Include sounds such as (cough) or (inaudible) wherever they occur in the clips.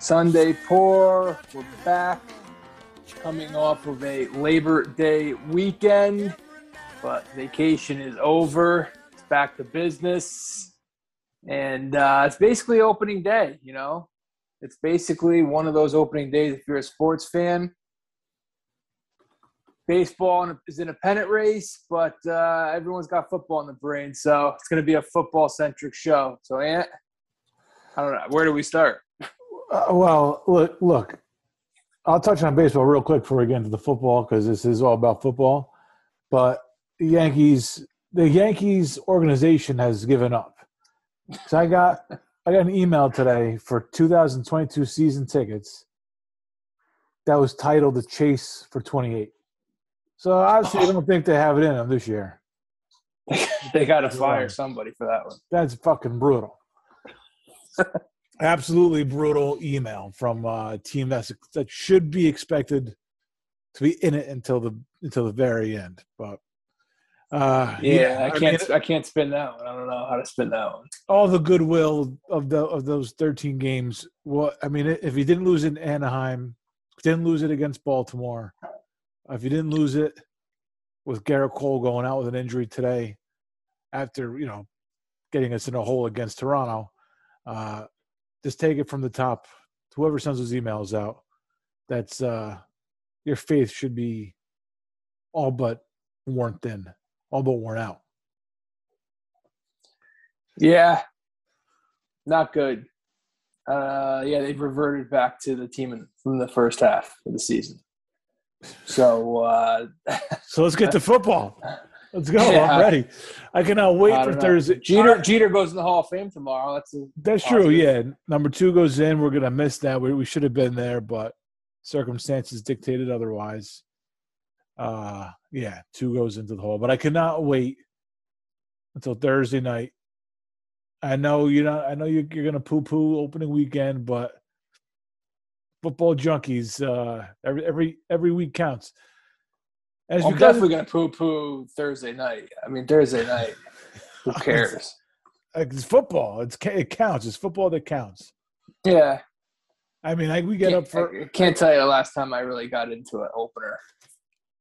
Sunday Pour. We're back coming off of a Labor Day weekend, but vacation is over. It's back to business. And uh, it's basically opening day, you know? It's basically one of those opening days if you're a sports fan. Baseball is in a pennant race, but uh, everyone's got football in the brain, so it's going to be a football centric show. So, Ant, I don't know. Where do we start? Uh, well, look, look. I'll touch on baseball real quick before we get into the football because this is all about football. But the Yankees, the Yankees organization has given up. So I got, I got an email today for 2022 season tickets that was titled "The Chase for 28." So obviously, I don't think they have it in them this year. (laughs) they got to fire somebody for that one. That's fucking brutal. (laughs) absolutely brutal email from a team that's that should be expected to be in it until the until the very end. But uh, yeah, yeah, I can't I, mean, I can't spin that one. I don't know how to spin that one. All the goodwill of the of those thirteen games. What I mean, if you didn't lose in Anaheim, didn't lose it against Baltimore, if you didn't lose it with Gerrit Cole going out with an injury today, after you know getting us in a hole against Toronto. Uh, just take it from the top. Whoever sends those emails out, that's uh, your faith should be all but worn thin, all but worn out. Yeah, not good. Uh, yeah, they've reverted back to the team in, from the first half of the season. So, uh, (laughs) so let's get to football. Let's go. Yeah. I'm ready. I cannot wait I for know. Thursday. Jeter right. Jeter goes in the Hall of Fame tomorrow. That's a, that's true. Yeah, number two goes in. We're gonna miss that. We we should have been there, but circumstances dictated otherwise. Uh, yeah, two goes into the hall, but I cannot wait until Thursday night. I know you're not. I know you're, you're gonna poo poo opening weekend, but football junkies. Uh, every every every week counts. As I'm definitely gonna poo poo Thursday night. I mean Thursday night. Who (laughs) cares? it's football. It's it counts. It's football that counts. Yeah. I mean, like we get up for. I can't tell you the last time I really got into an opener.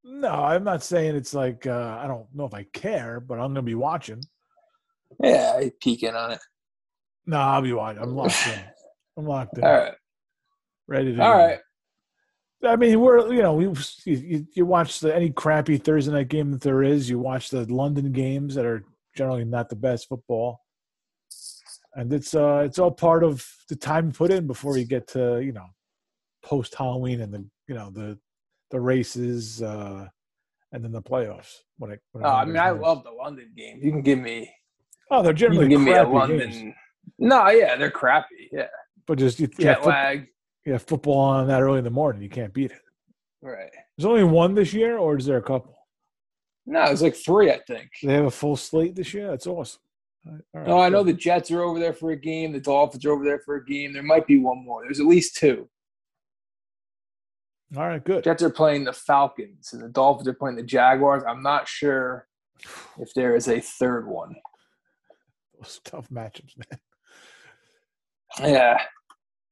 No, I'm not saying it's like uh, I don't know if I care, but I'm gonna be watching. Yeah, I peek in on it. No, I'll be watching. I'm locked in. (laughs) I'm locked in. All right. Ready to. All right. I mean, we're you know we you, you watch the any crappy Thursday night game that there is. You watch the London games that are generally not the best football, and it's uh it's all part of the time put in before you get to you know post Halloween and the you know the the races uh and then the playoffs. When it, when oh, I mean, I love the London games. You can give me. Oh, they're generally give me a London. Games. No, yeah, they're crappy. Yeah, but just you, jet lag you have football on that early in the morning, you can't beat it. Right. There's only one this year, or is there a couple? No, it's like three, I think. They have a full slate this year. That's awesome. Right, no, I know the Jets are over there for a game. The Dolphins are over there for a game. There might be one more. There's at least two. All right, good. Jets are playing the Falcons, and the Dolphins are playing the Jaguars. I'm not sure if there is a third one. Those tough matchups, man. Yeah,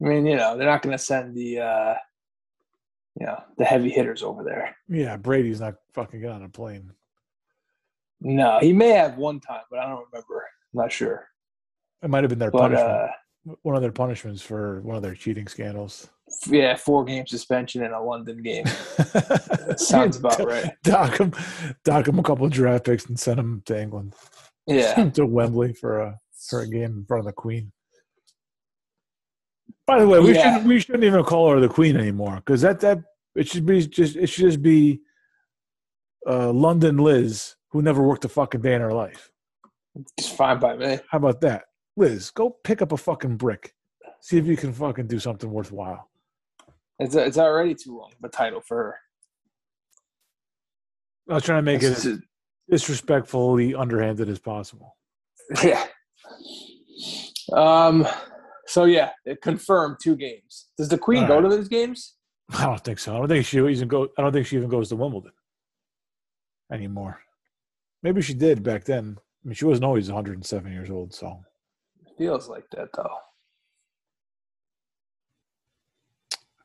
I mean, you know, they're not going to send the, uh, you know, the heavy hitters over there. Yeah, Brady's not fucking getting on a plane. No, he may have one time, but I don't remember. I'm not sure. It might have been their but, punishment. Uh, one of their punishments for one of their cheating scandals. Yeah, four game suspension in a London game. (laughs) sounds about right. Dock him, dock him a couple of draft picks and send him to England. Yeah, (laughs) to Wembley for a for a game in front of the Queen. By the way, we yeah. shouldn't we shouldn't even call her the queen anymore because that that it should be just it should just be uh, London Liz who never worked a fucking day in her life. It's fine by me. How about that, Liz? Go pick up a fucking brick. See if you can fucking do something worthwhile. It's it's already too long of a title for her. I was trying to make it's it as disrespectfully underhanded as possible. (laughs) Yeah. Um. So yeah, it confirmed two games. Does the Queen All go right. to those games? I don't think so. I don't think she even go. I don't think she even goes to Wimbledon anymore. Maybe she did back then. I mean, she wasn't always 107 years old, so it feels like that though.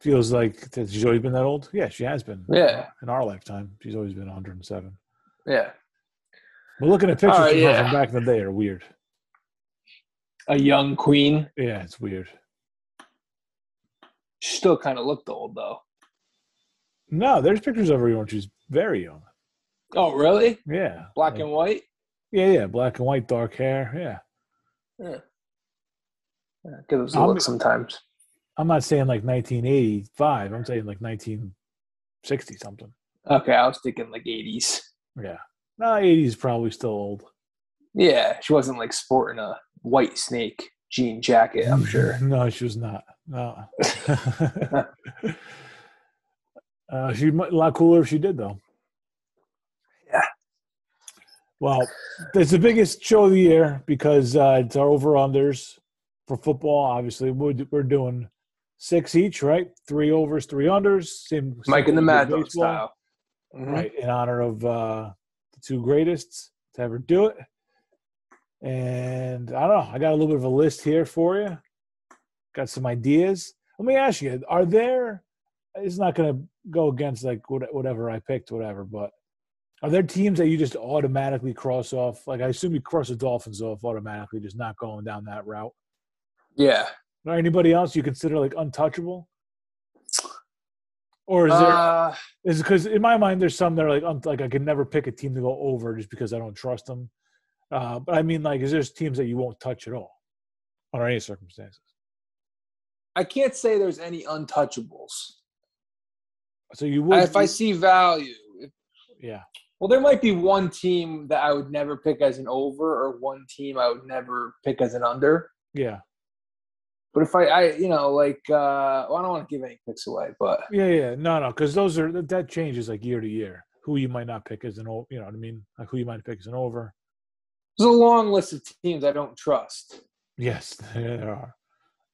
Feels like that she's always been that old. Yeah, she has been. Yeah. In our lifetime, she's always been 107. Yeah. But looking at pictures right, yeah. from back in the day are weird. A young queen. Yeah, it's weird. She still kind of looked old though. No, there's pictures of her when she's very young. Oh, really? Yeah. Black Like- and white? Yeah, yeah. Black and white, dark hair. Yeah. Yeah. yeah give us a I'm- look sometimes. I'm not saying like 1985. I'm saying like 1960 something. Okay, I was thinking like 80s. Yeah. No, 80s probably still old. Yeah, she wasn't like sporting a white snake jean jacket, I'm sure. (laughs) no, she was not. No. (laughs) uh, she might- a lot cooler if she did though. Yeah. Well, it's the biggest show of the year because uh, it's our over unders for football. Obviously, we're, we're doing six each, right? Three overs, three unders. Same. Mike and the same Mad as Dog baseball, style. Mhm. right? In honor of uh, the two greatest to ever do it. And I don't know. I got a little bit of a list here for you. Got some ideas. Let me ask you: Are there? It's not going to go against like whatever I picked, whatever. But are there teams that you just automatically cross off? Like I assume you cross the Dolphins off automatically, just not going down that route. Yeah. Or anybody else you consider like untouchable? Or is there? Uh, Is because in my mind, there's some that are like un- like I can never pick a team to go over just because I don't trust them. Uh, but I mean, like, is there teams that you won't touch at all under any circumstances? I can't say there's any untouchables. So you would, if I see value, if, yeah, well, there might be one team that I would never pick as an over, or one team I would never pick as an under. yeah, But if I, I you know, like, uh, well, I don't want to give any picks away, but yeah, yeah. No, no, because those are that- that changes like year to year. Who you might not pick as an over, you know what I mean? Like who you might pick as an over. There's a long list of teams I don't trust, Yes, (laughs) there are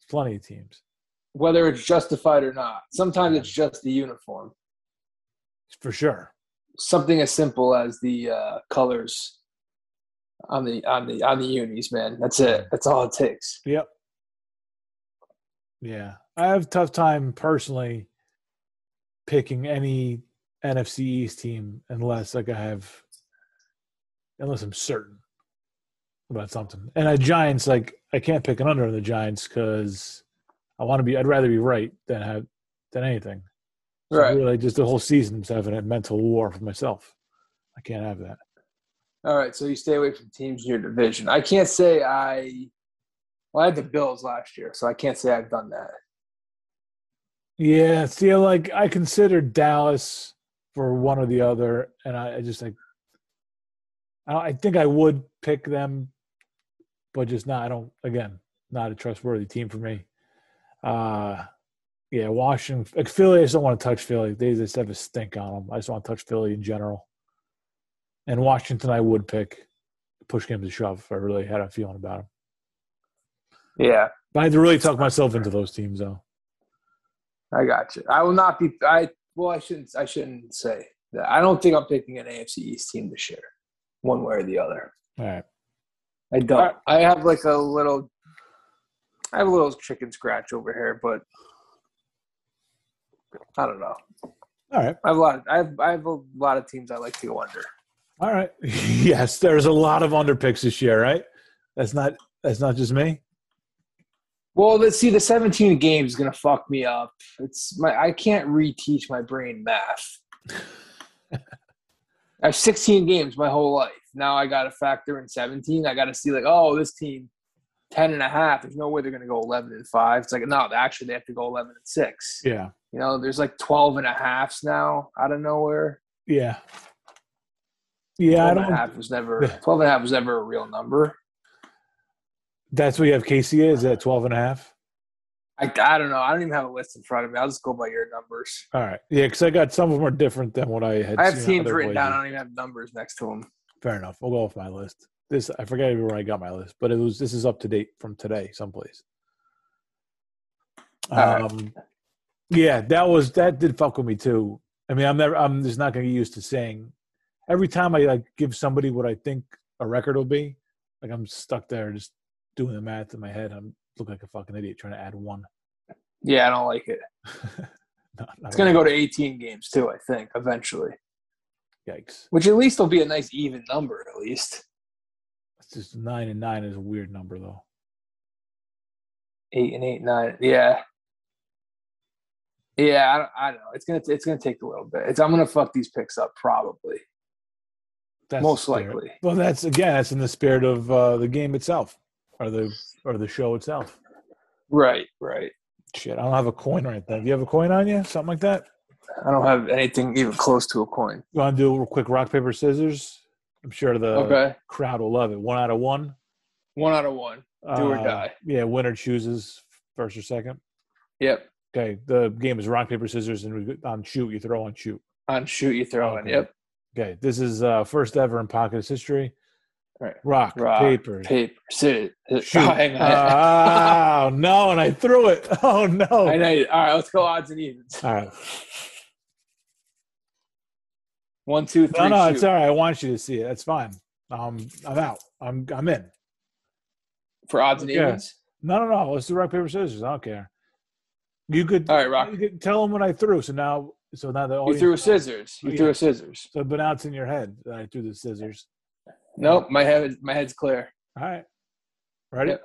plenty of teams whether it's justified or not. Sometimes it's just the uniform. for sure. Something as simple as the uh, colors on the on the on the unis, man. That's it. That's all it takes. Yep. Yeah, I have a tough time personally picking any NFC East team unless like I have unless I'm certain about something. And at Giants, like I can't pick an under on the Giants because I want to be. I'd rather be right than have than anything. So Right. Really, just the whole season's having a mental war for myself. I can't have that. All right, so you stay away from teams in your division. I can't say I. Well, I had the Bills last year, so I can't say I've done that. Yeah, see, like I considered Dallas for one or the other, and I, I just like, I, I think I would pick them, but just not. I don't. Again, not a trustworthy team for me. Uh yeah, Washington, like Philly. I just don't want to touch Philly. They just have a stink on them. I just want to touch Philly in general. And Washington, I would pick. Push games to shove. If I really had a feeling about them. Yeah, But I had to really talk myself into those teams, though. I got you. I will not be. I well, I shouldn't. I shouldn't say that. I don't think I'm picking an AFC East team this year, one way or the other. All right. I don't. I have like a little. I have a little chicken scratch over here, but I don't know. All right. I have a lot. I have. I have a lot of teams I like to go under. All right. (laughs) Yes, there's a lot of underpicks this year, right? That's not that's not just me. Well, let's see. The 17 games is gonna fuck me up. It's my. I can't reteach my brain math. (laughs) I have 16 games my whole life. Now I got to factor in 17. I got to see like, oh, this team 10 and a half. There's no way they're gonna go 11 and five. It's like no, actually they have to go 11 and six. Yeah. You know, there's like 12 and a halfs now out of nowhere. Yeah. Yeah, I 12 and a half was never 12 and a half was never a real number. that's what you have Casey is at 12 and a half. I, I don't know. I don't even have a list in front of me. I'll just go by your numbers. All right. Yeah, because I got some of them are different than what I had. I have teams written down. I don't even have numbers next to them. Fair enough. We'll go off my list. This I forget even where I got my list, but it was this is up to date from today, someplace. All right. Um, yeah, that was that did fuck with me too. I mean, I'm never. I'm just not going to get used to saying every time I like give somebody what I think a record will be. Like I'm stuck there just doing the math in my head. I'm look like a fucking idiot trying to add one. Yeah, I don't like it. (laughs) not It's going to go to 18 games too, I think, eventually. yikes. Which at least will be a nice even number, at least. It's just nine and nine is a weird number though. Eight and eight, nine. Yeah. Yeah, I don't, I don't know. It's gonna it's gonna take a little bit. It's, I'm gonna fuck these picks up probably, That's most likely. Well, that's again, that's in the spirit of uh, the game itself, or the or the show itself. Right, right. Shit, I don't have a coin right there. Do you have a coin on you? Something like that? I don't have anything even close to a coin. You want to do a real quick rock paper scissors? I'm sure the Okay, crowd will love it. One out of one. one out of one. Do or Uh, die. Yeah, winner chooses first or second. Yep. Okay, the game is rock paper scissors, and we, on shoot you throw on shoot. On shoot, you throw. Okay. Yep. Okay, this is uh, first ever in Pockets history. Right. Rock, Rock, paper, Paper, scissors. (laughs) shoot. Oh, hang on. oh (laughs) no, and I threw it. (laughs) Oh no! And I know. you- All right, let's go odds and evens. All right. One, two, three. No, no, shoot. it's all right. I want you to see it. That's fine. Um, I'm out. I'm I'm in. For odds and Yeah. evens. No, no, no. Let's do rock paper scissors. I don't care. You could. All right, rock. You could tell them what I threw. So now, so now the You threw a scissors. You Oh, threw a scissors. So, but now it's in your head that I threw the scissors. Nope, my head, my head's clear. All right. Ready? Yep.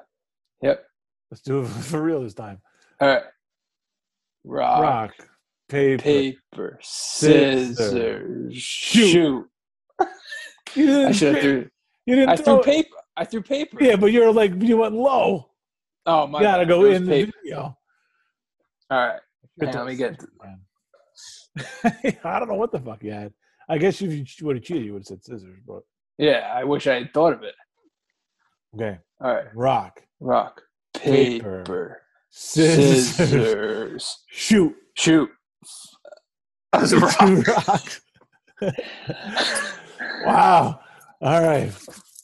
Yep. Let's do it (laughs) for real this time. All right. Rock, Rock, paper. paper, Scissors. scissors, Shoot. shoot. (laughs) You didn't, I should have threw. You didn't I throw threw paper. I threw paper. Yeah, but you're like you went low. Oh my. you gotta go in the video. All right. Hang let me get- (laughs) I don't know what the fuck you had. I guess if you would have cheated, you would have said scissors. But Yeah, I wish I had thought of it. okay, All right. rock, Rock, Paper. paper, scissors, scissors, shoot. shoot. (laughs) Was a rock. rocks. wow. All right.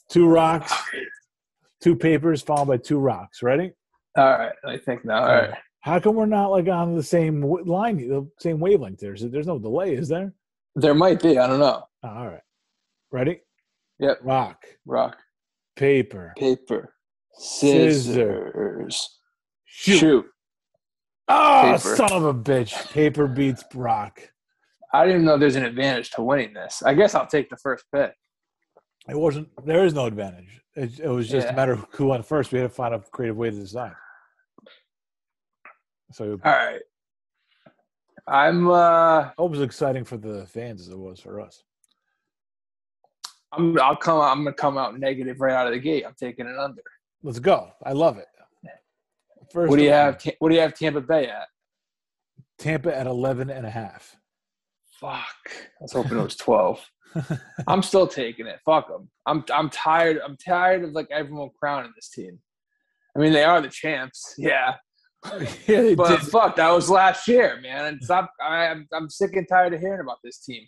Two rocks, two papers, followed by two rocks. Ready? All right. I think now. All right. How come we're not like on the same line, the same wavelength? There's there's no delay, is there? There might be. I don't know. All right. Ready? Yep. Rock, Rock, paper, paper, Scissor. scissors, shoot. shoot. Oh, Paper. son of a bitch. Paper beats rock. I didn't know there's an advantage to winning this. I guess I'll take the first pick. It wasn't. There is no advantage. It, it was just Yeah. a matter of who went first. We had to find a creative way to decide. So All right. I'm uh it was exciting for the fans as it was for us. I'm I'll come I'm gonna come out negative right out of the gate. I'm taking it under. Let's go. I love it. First, What do you have? What do you have Tampa Bay at? Tampa at 11 and a half. Fuck. I was hoping it was 12. (laughs) I'm still taking it. Fuck them. I'm I'm tired. I'm tired of like everyone crowning this team. I mean, they are the champs. Yeah. yeah, But did. fuck, that was last year, man. And stop. I, I'm I'm sick and tired of hearing about this team.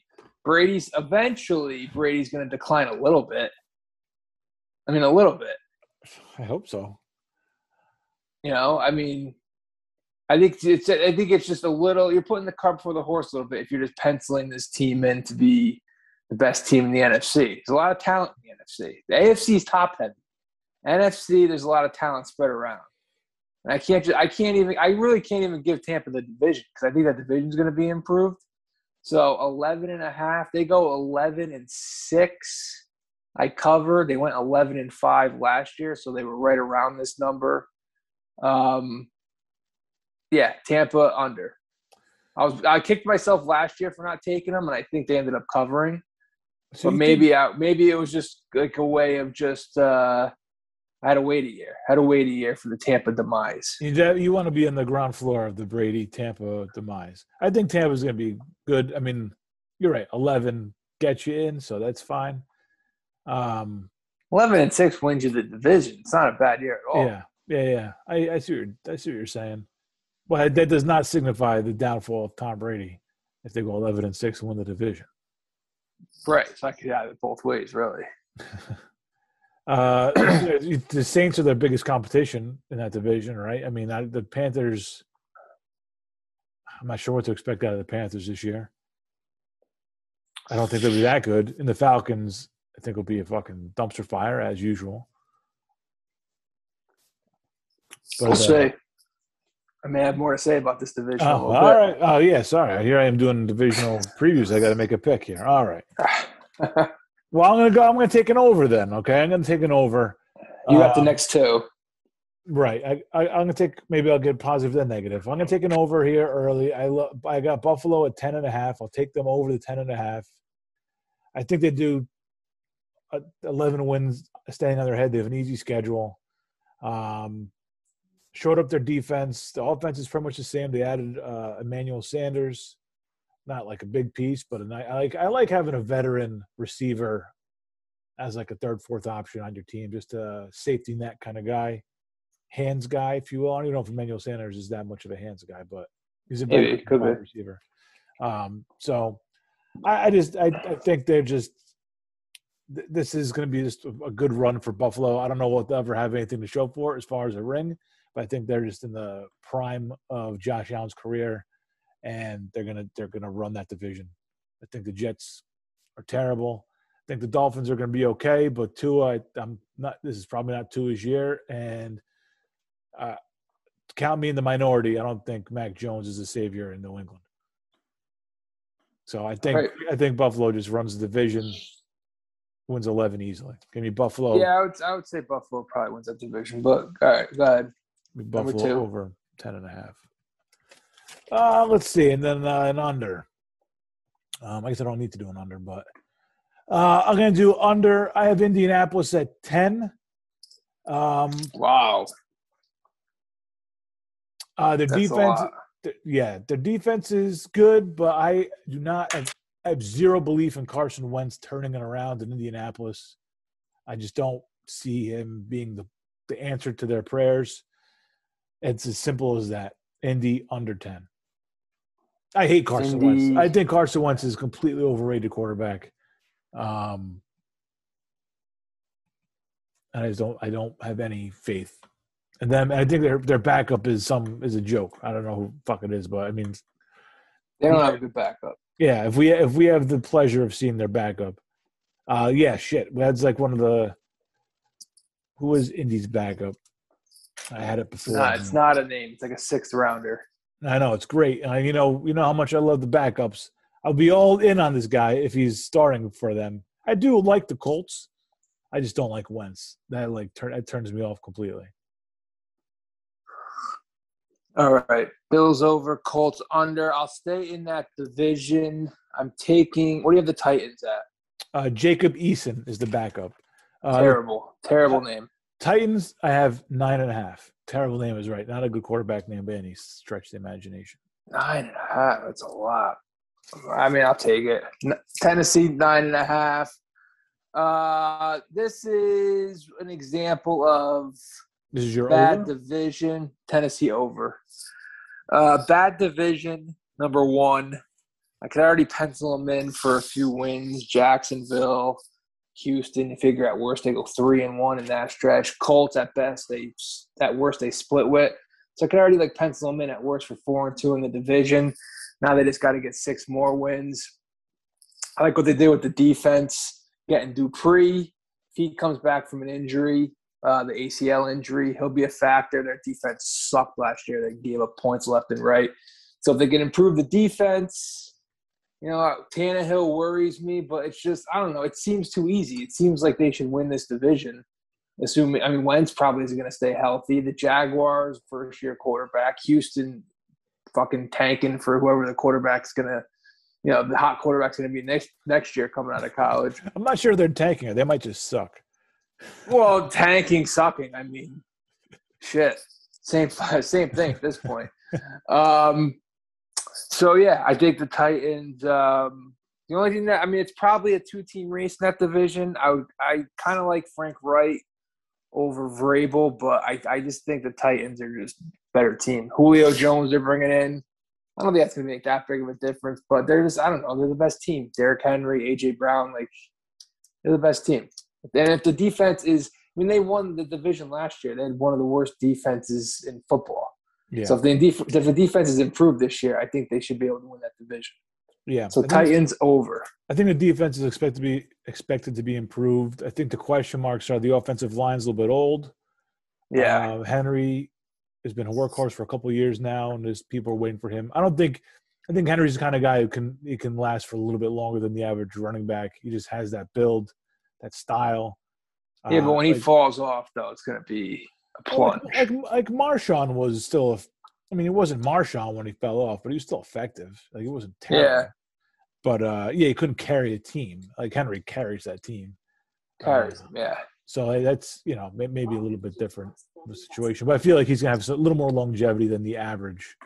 Brady's eventually Brady's going to decline a little bit. I mean, a little bit. I hope so. You know, I mean, I think it's I think it's just a little. You're putting the cart before the horse a little bit if you're just penciling this team in to be the best team in the NFC. There's a lot of talent in the NFC. The AFC is top heavy. NFC, there's a lot of talent spread around. And I can't. Just, I can't even. I really can't even give Tampa the division because I think that division is going to be improved. So 11 and a half. They go 11 and six. I covered. They went 11 and five last year, so they were right around this number. Um, yeah, Tampa under. I was I kicked myself last year for not taking them, and I think they ended up covering. So but maybe I, maybe it was just like a way of just uh, I had to wait a year. I had to wait a year for the Tampa demise. you, you want to be on the ground floor of the Brady Tampa demise. I think Tampa's going to be good. I mean, you're right. 11 gets you in, so that's fine. Um, Eleven and six wins you the division. It's not a bad year at all. Yeah, yeah, yeah. I, I see what I see what you're saying. But that does not signify the downfall of Tom Brady if they go 11 and six and win the division. Right. So I could have it both ways, really. (laughs) Uh, (clears throat) the Saints are their biggest competition in that division, right? I mean, I, the Panthers. I'm not sure what to expect out of the Panthers this year. I don't think they'll be that good. And the Falcons, I think, will be a fucking dumpster fire as usual. But, We'll uh, see. I may have more to say about this division. Oh, all right. Oh, yeah. Sorry. Here I am doing divisional previews. I got to make a pick here. All right. (laughs) well, I'm gonna go. I'm gonna take an over then. Okay, I'm gonna take an over. You got the Uh, next two. Right. I, I I'm gonna take. Maybe I'll get positive then negative. I'm gonna take an over here early. I lo- I got Buffalo at ten and a half. I'll take them over the ten and a half. I think they do. Uh, Eleven wins, staying on their head. They have an easy schedule. Um, showed up their defense. The offense is pretty much the same. They added uh, Emmanuel Sanders, not like a big piece, but a I like I like having a veteran receiver as like a third, fourth option on your team, just a safety net kind of guy, hands guy, if you will. I don't even know if Emmanuel Sanders is that much of a hands guy, but he's a very could wide receiver. Um, so I, I just I, I think they're just th- this is going to be just a good run for Buffalo. I don't know what they'll ever have anything to show for as far as a ring, but I think they're just in the prime of Josh Allen's career, and they're gonna they're gonna run that division. I think the Jets are terrible. I think the Dolphins are going to be okay, but Tua, I, I'm not. This is probably not Tua's year, and uh, count me in the minority. I don't think Mac Jones is a savior in New England. So I think Right. I think Buffalo just runs the division, wins eleven easily. Give me Buffalo. Yeah, I would, I would say Buffalo probably wins that division. But all right, go ahead. Buffalo two. over ten and a half. Uh, let's see, and then uh, an under. Um, I guess I don't need to do an under, but uh, I'm going to do under. I have Indianapolis at ten. Um, Wow, uh, their that's defense, th- yeah, their defense is good, but I do not. Have, I have zero belief in Carson Wentz turning it around in Indianapolis. I just don't see him being the the answer to their prayers. It's as simple as that. Indy under ten. I hate Carson Indy- Wentz. I think Carson Wentz is a completely overrated quarterback. Um, and I just don't. I don't have any faith. And then I think their their backup is some is a joke. I don't know who the fuck it is, but I mean, They don't have a good backup. yeah. If we if we have the pleasure of seeing their backup, uh, yeah, shit. That's like one of the who was Indy's backup. I had it before. Nah, it's not a name. It's like a sixth rounder. I know it's great. Uh, you know, you know how much I love the backups. I'll be all in on this guy if he's starting for them. I do like the Colts. I just don't like Wentz. That like turn that turns me off completely. All right, Bills over, Colts under. I'll stay in that division. I'm taking. What do you have the Titans at? Uh, Jacob Eason is the backup. Uh, Terrible, terrible name. Titans, I have nine and a half. Terrible name is right. Not a good quarterback name by any stretch of the imagination. Nine and a half. That's a lot. I mean, I'll take it. Tennessee nine and a half. Uh, this is an example of This is your bad over? division. Tennessee over. Uh, bad division number one. I could already pencil them in for a few wins. Jacksonville, Houston. Figure at worst they go three and one in that stretch. Colts at best they at worst they split with. So I could already like pencil them in at worst for four and two in the division. Now they just got to get six more wins. I like what they did with the defense, getting Dupree. If he comes back from an injury, uh, the ACL injury, he'll be a factor. Their defense sucked last year. They gave up points left and right. So if they can improve the defense, you know, Tannehill worries me, but it's just I don't know. It seems too easy. It seems like they should win this division. Assuming, I mean, Wentz probably is going to stay healthy. The Jaguars, first year quarterback. Houston, fucking tanking for whoever the quarterback's going to, you know, the hot quarterback's going to be next next year coming out of college. I'm not sure they're tanking it. They might just suck. Well, tanking, sucking. I mean, shit. Same (laughs) same thing at this point. (laughs) Um, so yeah, I think the Titans. Um, the only thing that I mean, it's probably a two-team race in that division. I would, I kind of like Frank Reich over Vrabel, but I, I just think the Titans are just better team. Julio Jones they're bringing in. I don't think that's gonna make that big of a difference, but they're just I don't know. They're the best team. Derrick Henry, AJ Brown, like they're the best team. And if the defense is, I mean, they won the division last year. They had one of the worst defenses in football. Yeah. So if the def- if the defense is improved this year, I think they should be able to win that division. yeah. So Titans over. I think the defense is expected to be expected to be improved. I think the question marks are the offensive line's a little bit old. Yeah, Uh, Henry has been a workhorse for a couple of years now, and there's people are waiting for him. I don't think. I think Henry's the kind of guy who can he can last for a little bit longer than the average running back. He just has that build, that style. Yeah, but Uh, when he falls off, though, it's going to be a Well, plunge. Like, like, like Marshawn was still, a, I mean, it wasn't Marshawn when he fell off, but he was still effective. Like, it wasn't terrible. Yeah. But, uh, yeah, he couldn't carry a team. Like, Henry carries that team. Carries Uh, yeah. so that's, you know, maybe a little bit different of a situation. But I feel like he's going to have a little more longevity than the average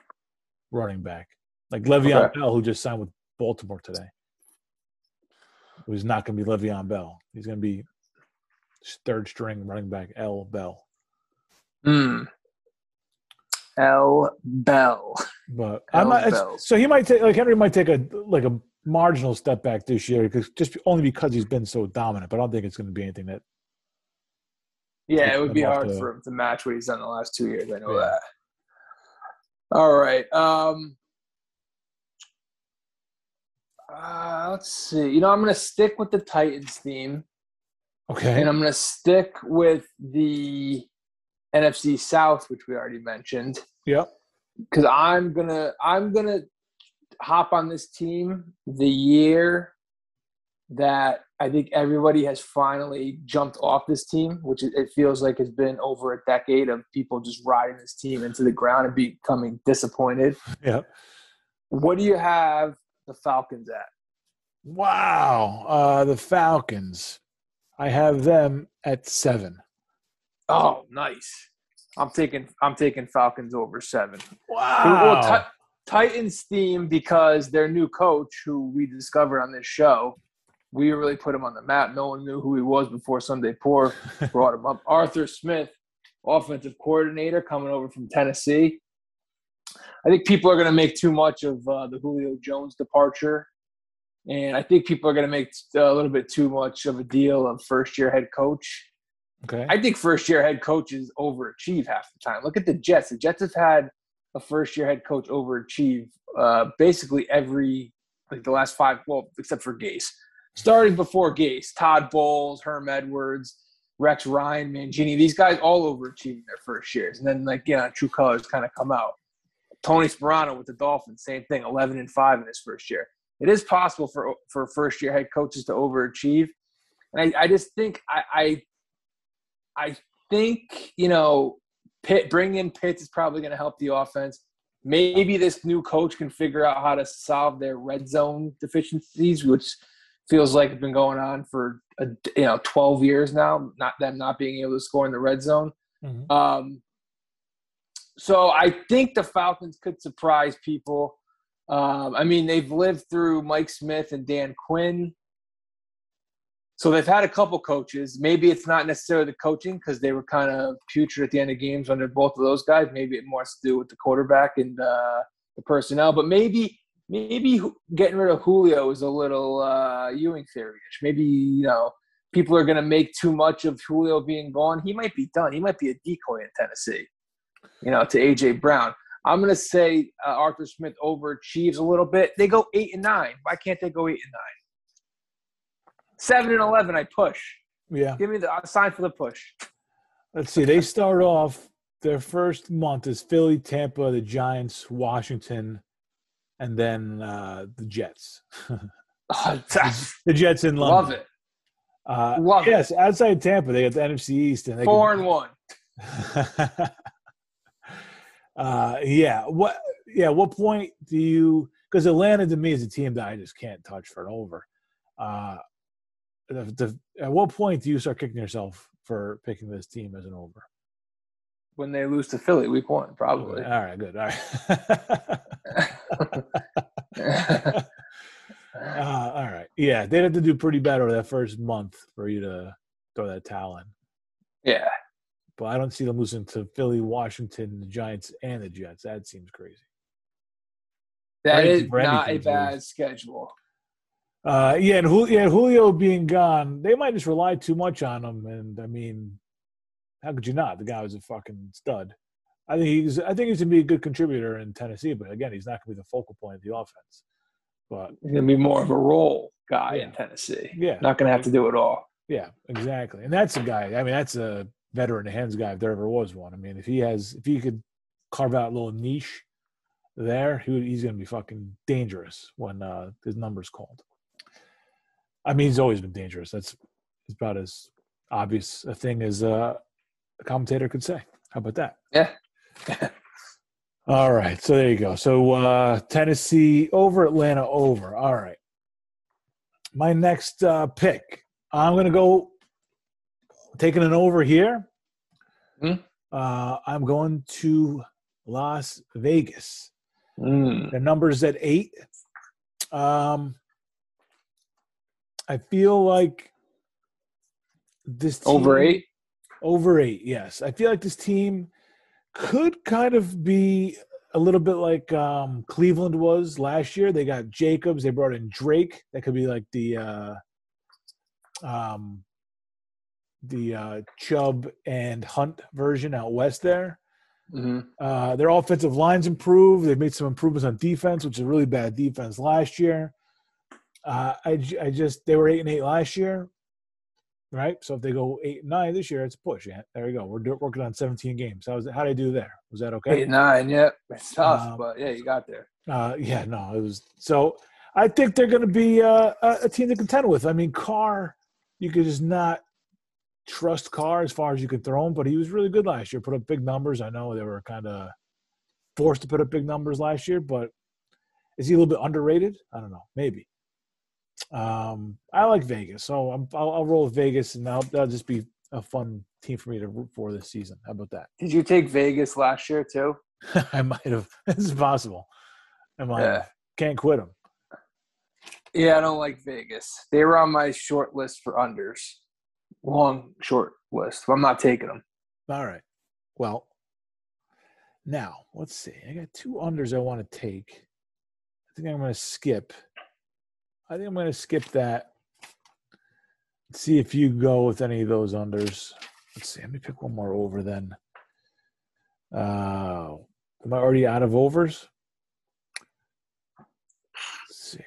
running back. Like Le'Veon Okay. Bell, who just signed with Baltimore today. Who's not going to be Le'Veon Bell. He's going to be third string running back L. Bell. Mm. L. Bell. But L. might, so he might take like Henry might take a like a marginal step back this year because just only because he's been so dominant. But I don't think it's going to be anything that Yeah, it would be hard the- for him to match what he's done the last two years. I know Yeah. that. All right. Um, uh, let's see. You know, I'm going to stick with the Titans theme, okay. and I'm going to stick with the NFC South, which we already mentioned, Yep. because I'm gonna I'm gonna hop on this team the year that I think everybody has finally jumped off this team, which it feels like has been over a decade of people just riding this team into the ground and becoming disappointed. Yeah. What do you have the Falcons at? Wow. Uh, the Falcons. I have them at seven. Oh, nice. I'm taking I'm taking Falcons over seven. Wow. Well, Ti- Titans theme because their new coach, who we discovered on this show, we really put him on the map. No one knew who he was before Sunday Poor (laughs) brought him up. Arthur Smith, offensive coordinator, coming over from Tennessee. I think people are going to make too much of uh, the Julio Jones departure, and I think people are going to make a little bit too much of a deal of first-year head coach. Okay. I think first year head coaches overachieve half the time. Look at the Jets. The Jets have had a first year head coach overachieve uh, basically every like the last five, well, except for Gase. Starting before Gase, Todd Bowles, Herm Edwards, Rex Ryan, Mangini, these guys all overachieving their first years. And then like yeah, true colors kind of come out. Tony Sparano with the Dolphins, same thing, eleven and five in his first year. It is possible for for first year head coaches to overachieve. And I, I just think I, I I think you know, Pitt bringing in Pitts is probably going to help the offense. Maybe this new coach can figure out how to solve their red zone deficiencies, which feels like it's been going on for a, you know 12 years now. Not them not being able to score in the red zone. Mhm. Um, so I think the Falcons could surprise people. Um, I mean, they've lived through Mike Smith and Dan Quinn. So they've had a couple coaches. Maybe it's not necessarily the coaching because they were kind of putrid at the end of games under both of those guys. Maybe it more has to do with the quarterback and uh, the personnel. But maybe maybe getting rid of Julio is a little uh, Ewing theory-ish. Maybe you know people are going to make too much of Julio being gone. He might be done. He might be a decoy in Tennessee. You know, to AJ Brown. I'm going to say uh, Arthur Smith overachieves a little bit. They go eight and nine. Why can't they go eight and nine? Seven and eleven, I push. Yeah. Give me the uh, sign for the push. Let's see. They start off their first month is Philly, Tampa, the Giants, Washington, and then uh, the Jets. (laughs) Oh, (laughs) the Jets in London. love it. Uh, Love it. yes, outside Tampa, they got the NFC East, and they Four can- and one. (laughs) uh, yeah. What? Yeah. What point do you? Because Atlanta to me is a team that I just can't touch for an over. Uh, the, the, at what point do you start kicking yourself for picking this team as an over? When they lose to Philly, week one, probably. All right. Good. All right. (laughs) (laughs) Uh, all right. Yeah, they'd have to do pretty bad over that first month for you to throw that towel in. yeah. But I don't see them losing to Philly, Washington, the Giants, and the Jets. That seems crazy. That Crazy is not a bad lose. schedule. Uh, yeah, and Julio, yeah, Julio being gone, they might just rely too much on him. And I mean, how could you not? The guy was a fucking stud. I think he's. I think he's gonna be a good contributor in Tennessee, but again, he's not gonna be the focal point of the offense. But He's going to be more of a role guy Yeah. in Tennessee. yeah, Not going to have to do it all. Yeah, exactly. And that's a guy. I mean, that's a veteran hands guy if there ever was one. I mean, if he has, if he could carve out a little niche there, he, he's going to be fucking dangerous when uh, his number's called. I mean, he's always been dangerous. That's about as obvious a thing as uh, a commentator could say. How about that? Yeah. (laughs) All right. So there you go. So uh, Tennessee over, Atlanta over. All right. My next uh, pick, I'm going to go taking an over here. Hmm? Uh, I'm going to Las Vegas. Mm. The number's at eight. Um, I feel like this team, Over eight. Over eight, yes. I feel like this team could kind of be a little bit like um, Cleveland was last year. They got Jacobs. They brought in Drake. That could be like the uh, um, the uh, Chubb and Hunt version out west there. hmm Uh, their offensive lines improved. They've made some improvements on defense, which is a really bad defense last year. Uh, I, I just they were eight and eight last year, right? So if they go eight and nine this year, it's a push. Yeah, there we go. We're do- working on seventeen games. How did I do there? Was that okay? Eight and nine. Yep. It's tough, Um, but yeah, you got there. Uh, yeah, no, it was so. I think they're going to be uh, a, a team to contend with. I mean, Carr, you could just not trust Carr as far as you could throw him, but he was really good last year. Put up big numbers. I know they were kind of forced to put up big numbers last year, but is he a little bit underrated? I don't know. Maybe. Um, I like Vegas, so I'm, I'll, I'll roll with Vegas, and that'll, that'll just be a fun team for me to root for this season. How about that? Did you take Vegas last year too? (laughs) I might have. (laughs) This is possible. I might Yeah. Can't quit them. Yeah, I don't like Vegas. They were on my short list for unders. Long short list. I'm not taking them. All right. Well, now let's see. I got two unders I want to take. I think I'm going to skip. I think I'm going to skip that. See if you go with any of those unders. Let's see. Let me pick one more over then. Uh, am I already out of overs? Let's see.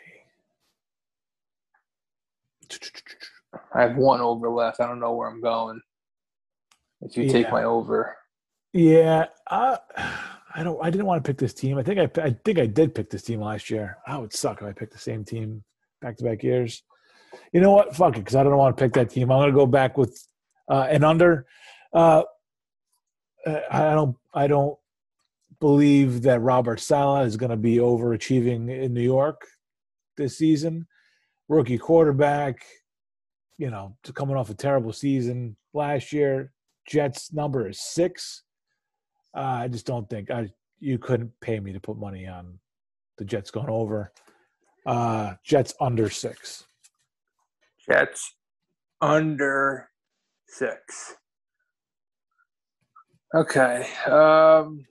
I have one over left. I don't know where I'm going. If you take my over. Yeah, I, I don't. I didn't want to pick this team. I think I, I think I did pick this team last year. I would suck if I picked the same team back to back years. You know what? Fuck it, because I don't want to pick that team. I'm gonna go back with uh, an under. Uh, I don't. I don't believe that Robert Saleh is going to be overachieving in New York this season. Rookie quarterback, you know, coming off a terrible season last year. Jets number is six. Uh, I just don't think I you couldn't pay me to put money on the Jets going over. Uh, Jets under six. Jets under six. Okay. Um,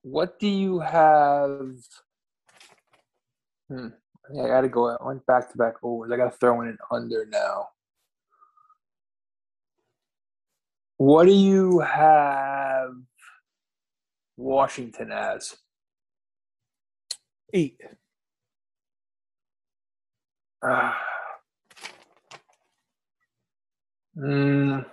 what do you have? Hmm. I got to go. I went back to back overs. I got to throw in an under now. What do you have Washington as? Eight. Ah. Mm.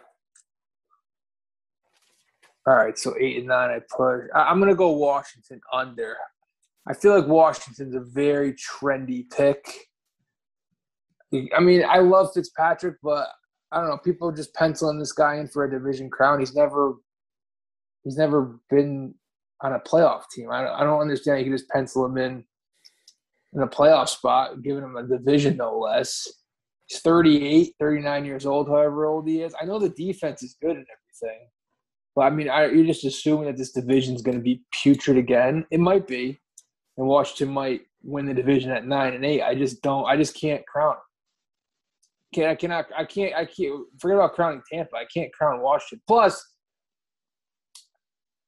All right, so eight and nine. I put. I- I'm gonna go Washington under. I feel like Washington's a very trendy pick. I mean, I love Fitzpatrick, but I don't know. People are just penciling this guy in for a division crown. He's never, he's never been on a playoff team. I don't, I don't understand. You can just pencil him in in a playoff spot, giving him a division no less. He's 38, 39 years old, however old he is. I know the defense is good and everything, but I mean, I, you're just assuming that this division is going to be putrid again. It might be, and Washington might win the division at nine and eight. I just don't. I just can't crown. Him. Can't I cannot I can't I can't forget about crowning Tampa. I can't crown Washington. Plus,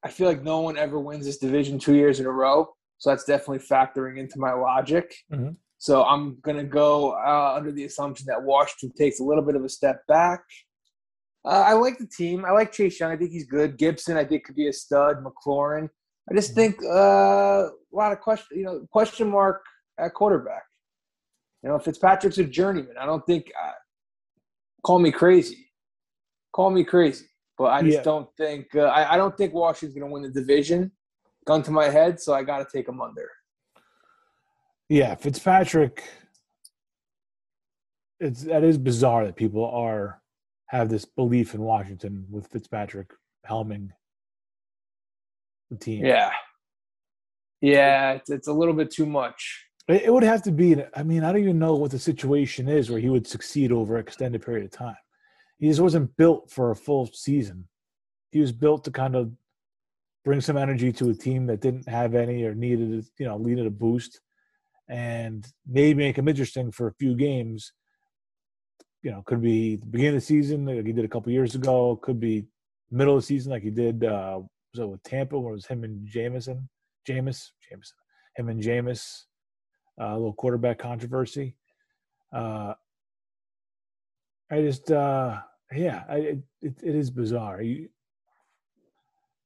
I feel like no one ever wins this division two years in a row. So that's definitely factoring into my logic. Mhm. So I'm going to go uh, under the assumption that Washington takes a little bit of a step back. Uh, I like the team. I like Chase Young. I think he's good. Gibson, I think, could be a stud. McLaurin. I just Mhm. think uh, a lot of question, you know, question mark at quarterback. You know, Fitzpatrick's a journeyman. I don't think. Uh, call me crazy. Call me crazy. but I just Yeah. don't think uh, I, I don't think Washington's going to win the division. Gun to my head, so I got to take him under. Yeah, Fitzpatrick. It's that is bizarre that people are have this belief in Washington with Fitzpatrick helming the team. Yeah, yeah, it's, it's a little bit too much. It, it would have to be. I mean, I don't even know what the situation is where he would succeed over an extended period of time. He just wasn't built for a full season. He was built to kind of bring some energy to a team that didn't have any or needed, you know, needed a boost, and maybe make him interesting for a few games. You know, could be the beginning of the season like he did a couple years ago. Could be middle of the season like he did. Uh, it with Tampa? Where it was him and Jameson, Jameis, Jameson, him and Jameis uh, a little quarterback controversy. Uh, I just, uh, yeah, I, it, it, is bizarre. He,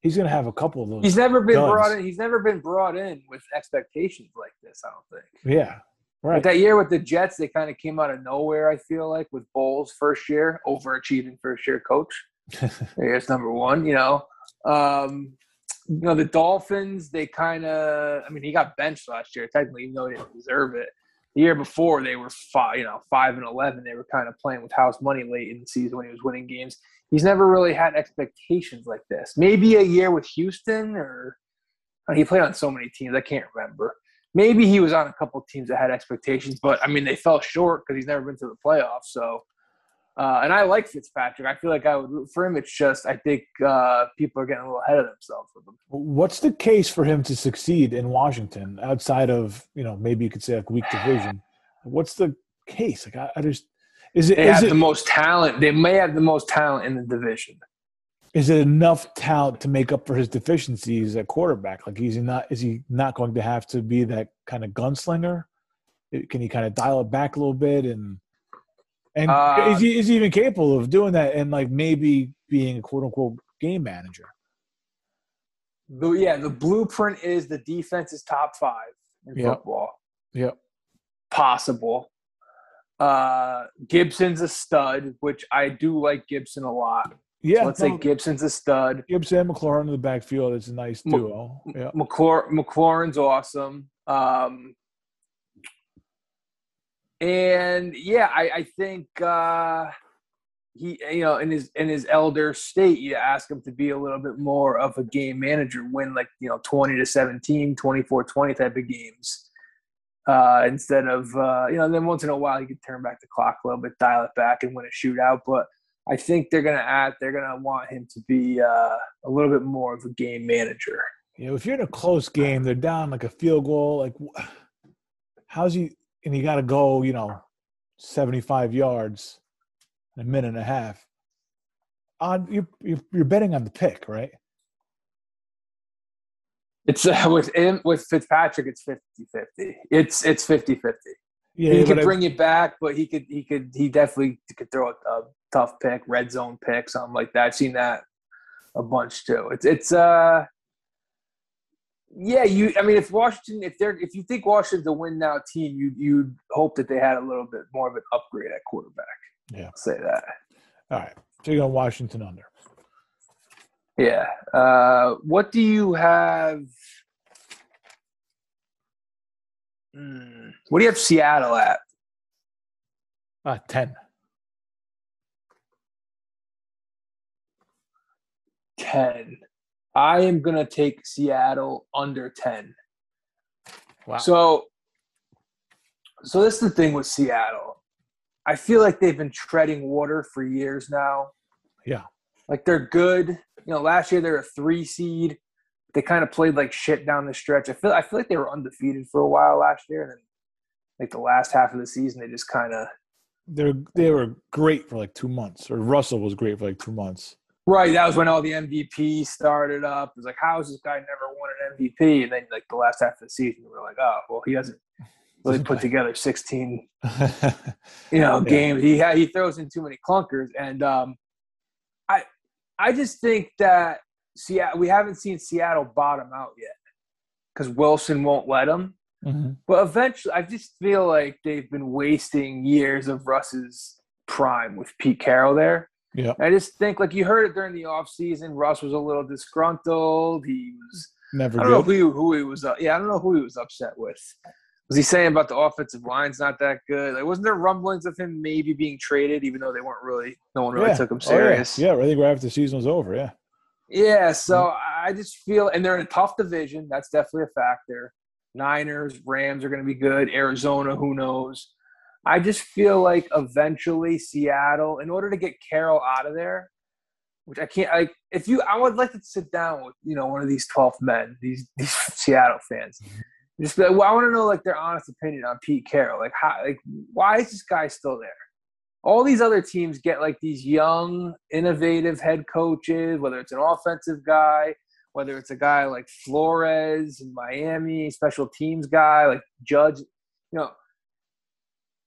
he's going to have a couple of those. He's never been Duds. brought in. He's never been brought in with expectations like this. I don't think. yeah, right. that year with the Jets, they kind of came out of nowhere. I feel like with Bowles' first year, overachieving first year coach. (laughs) I number one. You know, um, you know the Dolphins. They kind of. I mean, he got benched last year, technically, even though he didn't deserve it. The year before, they were five. You know, five and eleven. They were kind of playing with house money late in the season when he was winning games. He's never really had expectations like this. Maybe a year with Houston, or uh, he played on so many teams. I can't remember. Maybe he was on a couple teams that had expectations, but I mean, they fell short because he's never been to the playoffs. So, uh, and I like Fitzpatrick. I feel like I would root for him. It's just I think uh, people are getting a little ahead of themselves with him. What's the case for him to succeed in Washington outside of, you know, maybe you could say like weak division? What's the case? Like, I, I just, is it, They is have it, the most talent. They may have the most talent in the division. is it enough talent to make up for his deficiencies at quarterback? Like, is he not, is he not going to have to be that kind of gunslinger? Can he kind of dial it back a little bit and, and Uh, is he is he even capable of doing that and like maybe being a quote unquote game manager? The, yeah, the blueprint is the defense is top five in Yep. football. Yep. Possible. Uh, Gibson's a stud, which I do like Gibson a lot. Yeah. Let's no, say Gibson's a stud. Gibson and McLaurin in the backfield. It's a nice M- duo. Yeah. McLaurin, McLaurin's awesome. Um, and yeah, I, I think uh, he, you know, in his in his elder state, you ask him to be a little bit more of a game manager, win like you know 20 to 17, 24 20 type of games. Uh, instead of uh, you know, then once in a while he could turn back the clock a little bit, dial it back, and win a shootout. But I think they're gonna add, they're gonna want him to be uh, a little bit more of a game manager. You know, if you're in a close game, they're down like a field goal. Like, how's he? And you got to go, you know, 75 yards in a minute and a half. On you, you're betting on the pick, right? It's uh, (laughs) with him with Fitzpatrick. It's 50-50. It's it's 50-50. Yeah, he could I- bring it back, but he could he could he definitely could throw a, a tough pick, red zone pick, something like that. I've seen that a bunch too. It's it's uh yeah, you I mean if Washington if they're if you think Washington's a win now team, you you'd hope that they had a little bit more of an upgrade at quarterback. Yeah. I'll say that. all right. So you're going Washington under. Yeah. Uh, what do you have? Hmm, what do you have Seattle at? Uh, 10. 10. I am going to take Seattle under 10. Wow. So, so this is the thing with Seattle. I feel like they've been treading water for years now. Yeah. Like they're good. You know, last year they're a three seed. They kind of played like shit down the stretch. I feel I feel like they were undefeated for a while last year, and then like the last half of the season they just kind of They're, they were great for like two months, or Russell was great for like two months. Right, that was when all the MVP started up. It was like, how is this guy never won an MVP? And then, like the last half of the season, we were like, oh, well, he hasn't (laughs) really put together 16, (laughs) you know, Yeah. games. He ha- he throws in too many clunkers, and um, I just think that Seattle we haven't seen Seattle bottom out yet because Wilson won't let them. Mhm. But eventually, I just feel like they've been wasting years of Russ's prime with Pete Carroll there. Yeah. I just think like you heard it during the offseason, Russ was a little disgruntled. He was Never I don't know who he, who he was. Uh, yeah, I don't know who he was upset with. Was he saying about the offensive line's not that good? Like, wasn't there rumblings of him maybe being traded, even though they weren't really? No one really yeah. took him Oh, yeah. serious. yeah. I think right after the season was over. Yeah. Yeah, so mm-hmm. I just feel, and they're in a tough division. That's definitely a factor. Niners, Rams are going to be good. Arizona, who knows? I just feel like eventually Seattle, in order to get Carroll out of there, which I can't, like, if you, I would like to sit down with, you know, one of these 12 men, these, these Seattle fans. Mm-hmm. Just be like, well, I want to know, like, their honest opinion on Pete Carroll. Like, how, like, why is this guy still there? all these other teams get like these young, innovative head coaches, whether it's an offensive guy, whether it's a guy like Flores in Miami, special teams guy like Judge. You know,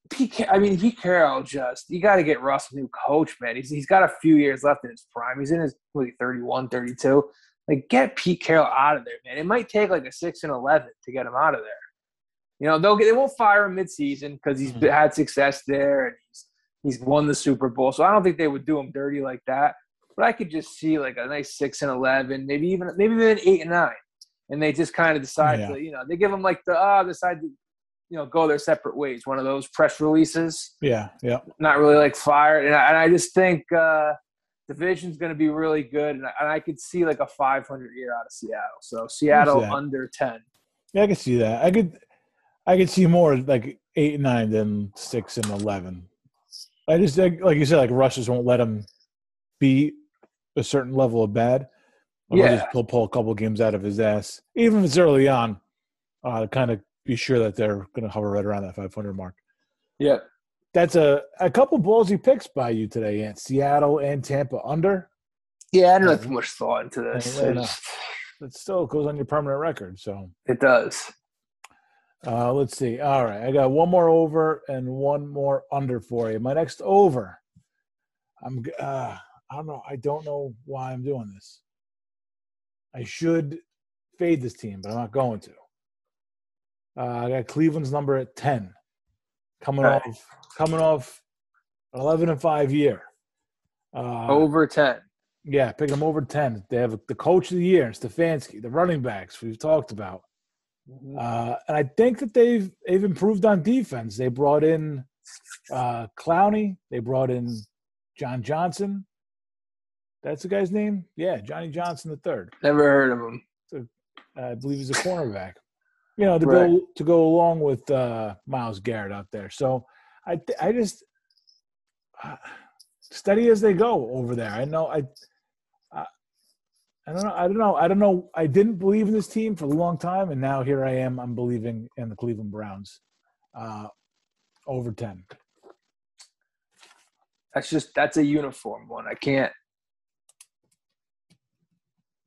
Pete, I mean, Pete Carroll just, you got to get Russ a new coach, man. He's, he's got a few years left in his prime. He's in his, what, 31, 32. Like, get Pete Carroll out of there, man. It might take like a 6 and 11 to get him out of there. You know, they'll get, they won't fire him midseason because he's Mhm. had success there and he's he's won the Super Bowl. So I don't think they would do him dirty like that. But I could just see like a nice six and eleven, maybe even maybe even eight and nine, and they just kind of decide Yeah. to you know they give them like the ah decide to you know go their separate ways. One of those press releases, Yeah. Yeah. not really like fired. And I, and I just think uh, division's going to be really good, and I, and I could see like a 500 year out of Seattle. So Seattle under 10. Yeah, I could see that. I could, I could see more like eight and nine than six and eleven. I just like, like you said, like Russ just won't let him be a certain level of bad. Yeah. just he'll pull a couple games out of his ass, even if it's early on, uh, to kind of be sure that they're going to hover right around that 500 mark. Yeah. That's a a couple ballsy picks by you today, Ant. Seattle and Tampa under. Yeah, I don't put much thought into this. It no. just- That still goes on your permanent record. So It does. Uh, let's see. All right, I got one more over and one more under for you. My next over. I'm. Uh, I don't know. I don't know why I'm doing this. I should fade this team, but I'm not going to. Uh, I got Cleveland's number at ten, coming Right. off coming off an eleven and five year. Uh, Over 10. yeah, picking them over ten. They have the coach of the year, Stefanski, the running backs we've talked about. Uh, and I think that they've they've improved on defense. They brought in uh, Clowney. They brought in John Johnson. That's the guy's name. Yeah, Johnny Johnson the third. Never heard of him. So I believe he's a cornerback. You know, to Right. go to go along with uh, Myles Garrett out there. So I th- I just uh, steady as they go over there. I know I. I I don't know. I don't know. I don't know. I didn't believe in this team for a long time, and now here I am. I'm believing in the Cleveland Browns, uh, over ten. That's just that's a uniform one. I can't.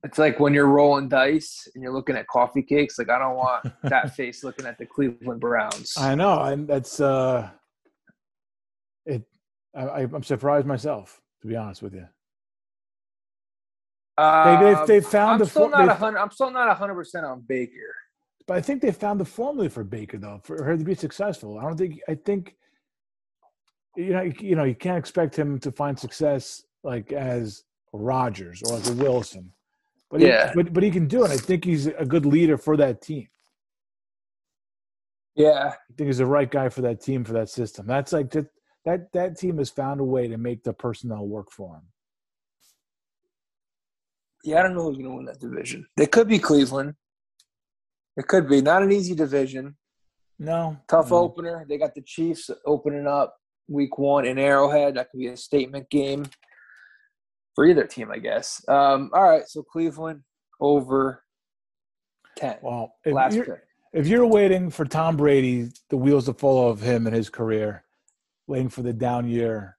It's like when you're rolling dice and you're looking at coffee cakes. Like I don't want (laughs) that face looking at the Cleveland Browns. I know, and that's uh, it. I, I'm surprised myself, to be honest with you. Uh, they've- they've found I'm the still not hundred. I'm still not a hundred percent on Baker. But I think they found the formula for Baker, though, for her to be successful. I don't think. I think. You know, you, you know, you can't expect him to find success like as Rodgers or like a Wilson, but he, Yeah. but but he can do it. I think he's a good leader for that team. Yeah, I think he's the right guy for that team for that system. That's like that that that team has found a way to make the personnel work for him. yeah. I don't know who's going to win that division. They could be Cleveland. It could be not an easy division. No, Tough no. opener. They got the Chiefs opening up week one in Arrowhead. That could be a statement game for either team, I guess. Um, all right, so Cleveland over 10. Well, if Last you're, pick. if you're waiting for Tom Brady, the wheels to fall off him and his career, waiting for the down year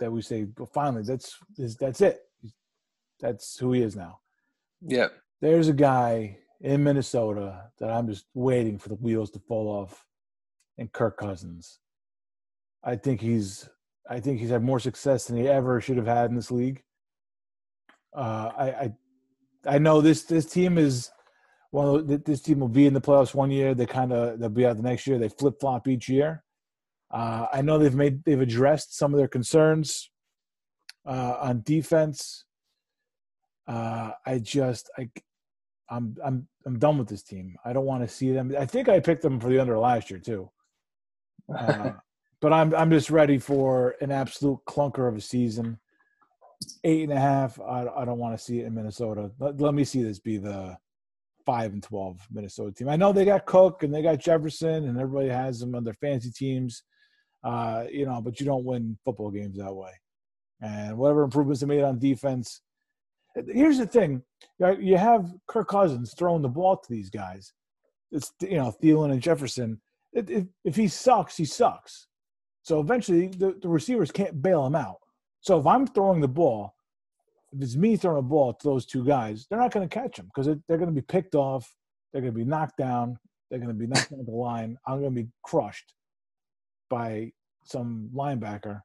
that we say, well, finally, that's is that's it. That's who he is now. Yep. There's a guy in Minnesota that I'm just waiting for the wheels to fall off, and Kirk Cousins. I think he's I think he's had more success than he ever should have had in this league. Uh, I, I I know this this team is one of the, this team will be in the playoffs one year. They kind of they'll be out the next year. They flip flop each year. Uh, I know they've made they've addressed some of their concerns Uh, on defense, uh, I just I I'm I'm I'm done with this team. I don't want to see them. I think I picked them for the under last year too. Uh, (laughs) but I'm I'm just ready for an absolute clunker of a season. Eight and a half. I, I don't want to see it in Minnesota. Let, let me see this be the five and twelve Minnesota team. I know they got Cook and they got Jefferson and everybody has them on their fancy teams. Uh, you know, but you don't win football games that way. And whatever improvements they made on defense. Here's the thing: you have Kirk Cousins throwing the ball to these guys. It's you know Thielen and Jefferson. If, if he sucks, he sucks. So eventually, the, the receivers can't bail him out. So if I'm throwing the ball, if it's me throwing a ball to those two guys, they're not going to catch him because they're going to be picked off. They're going to be knocked down. They're going to be knocked (laughs) down the line. I'm going to be crushed by some linebacker.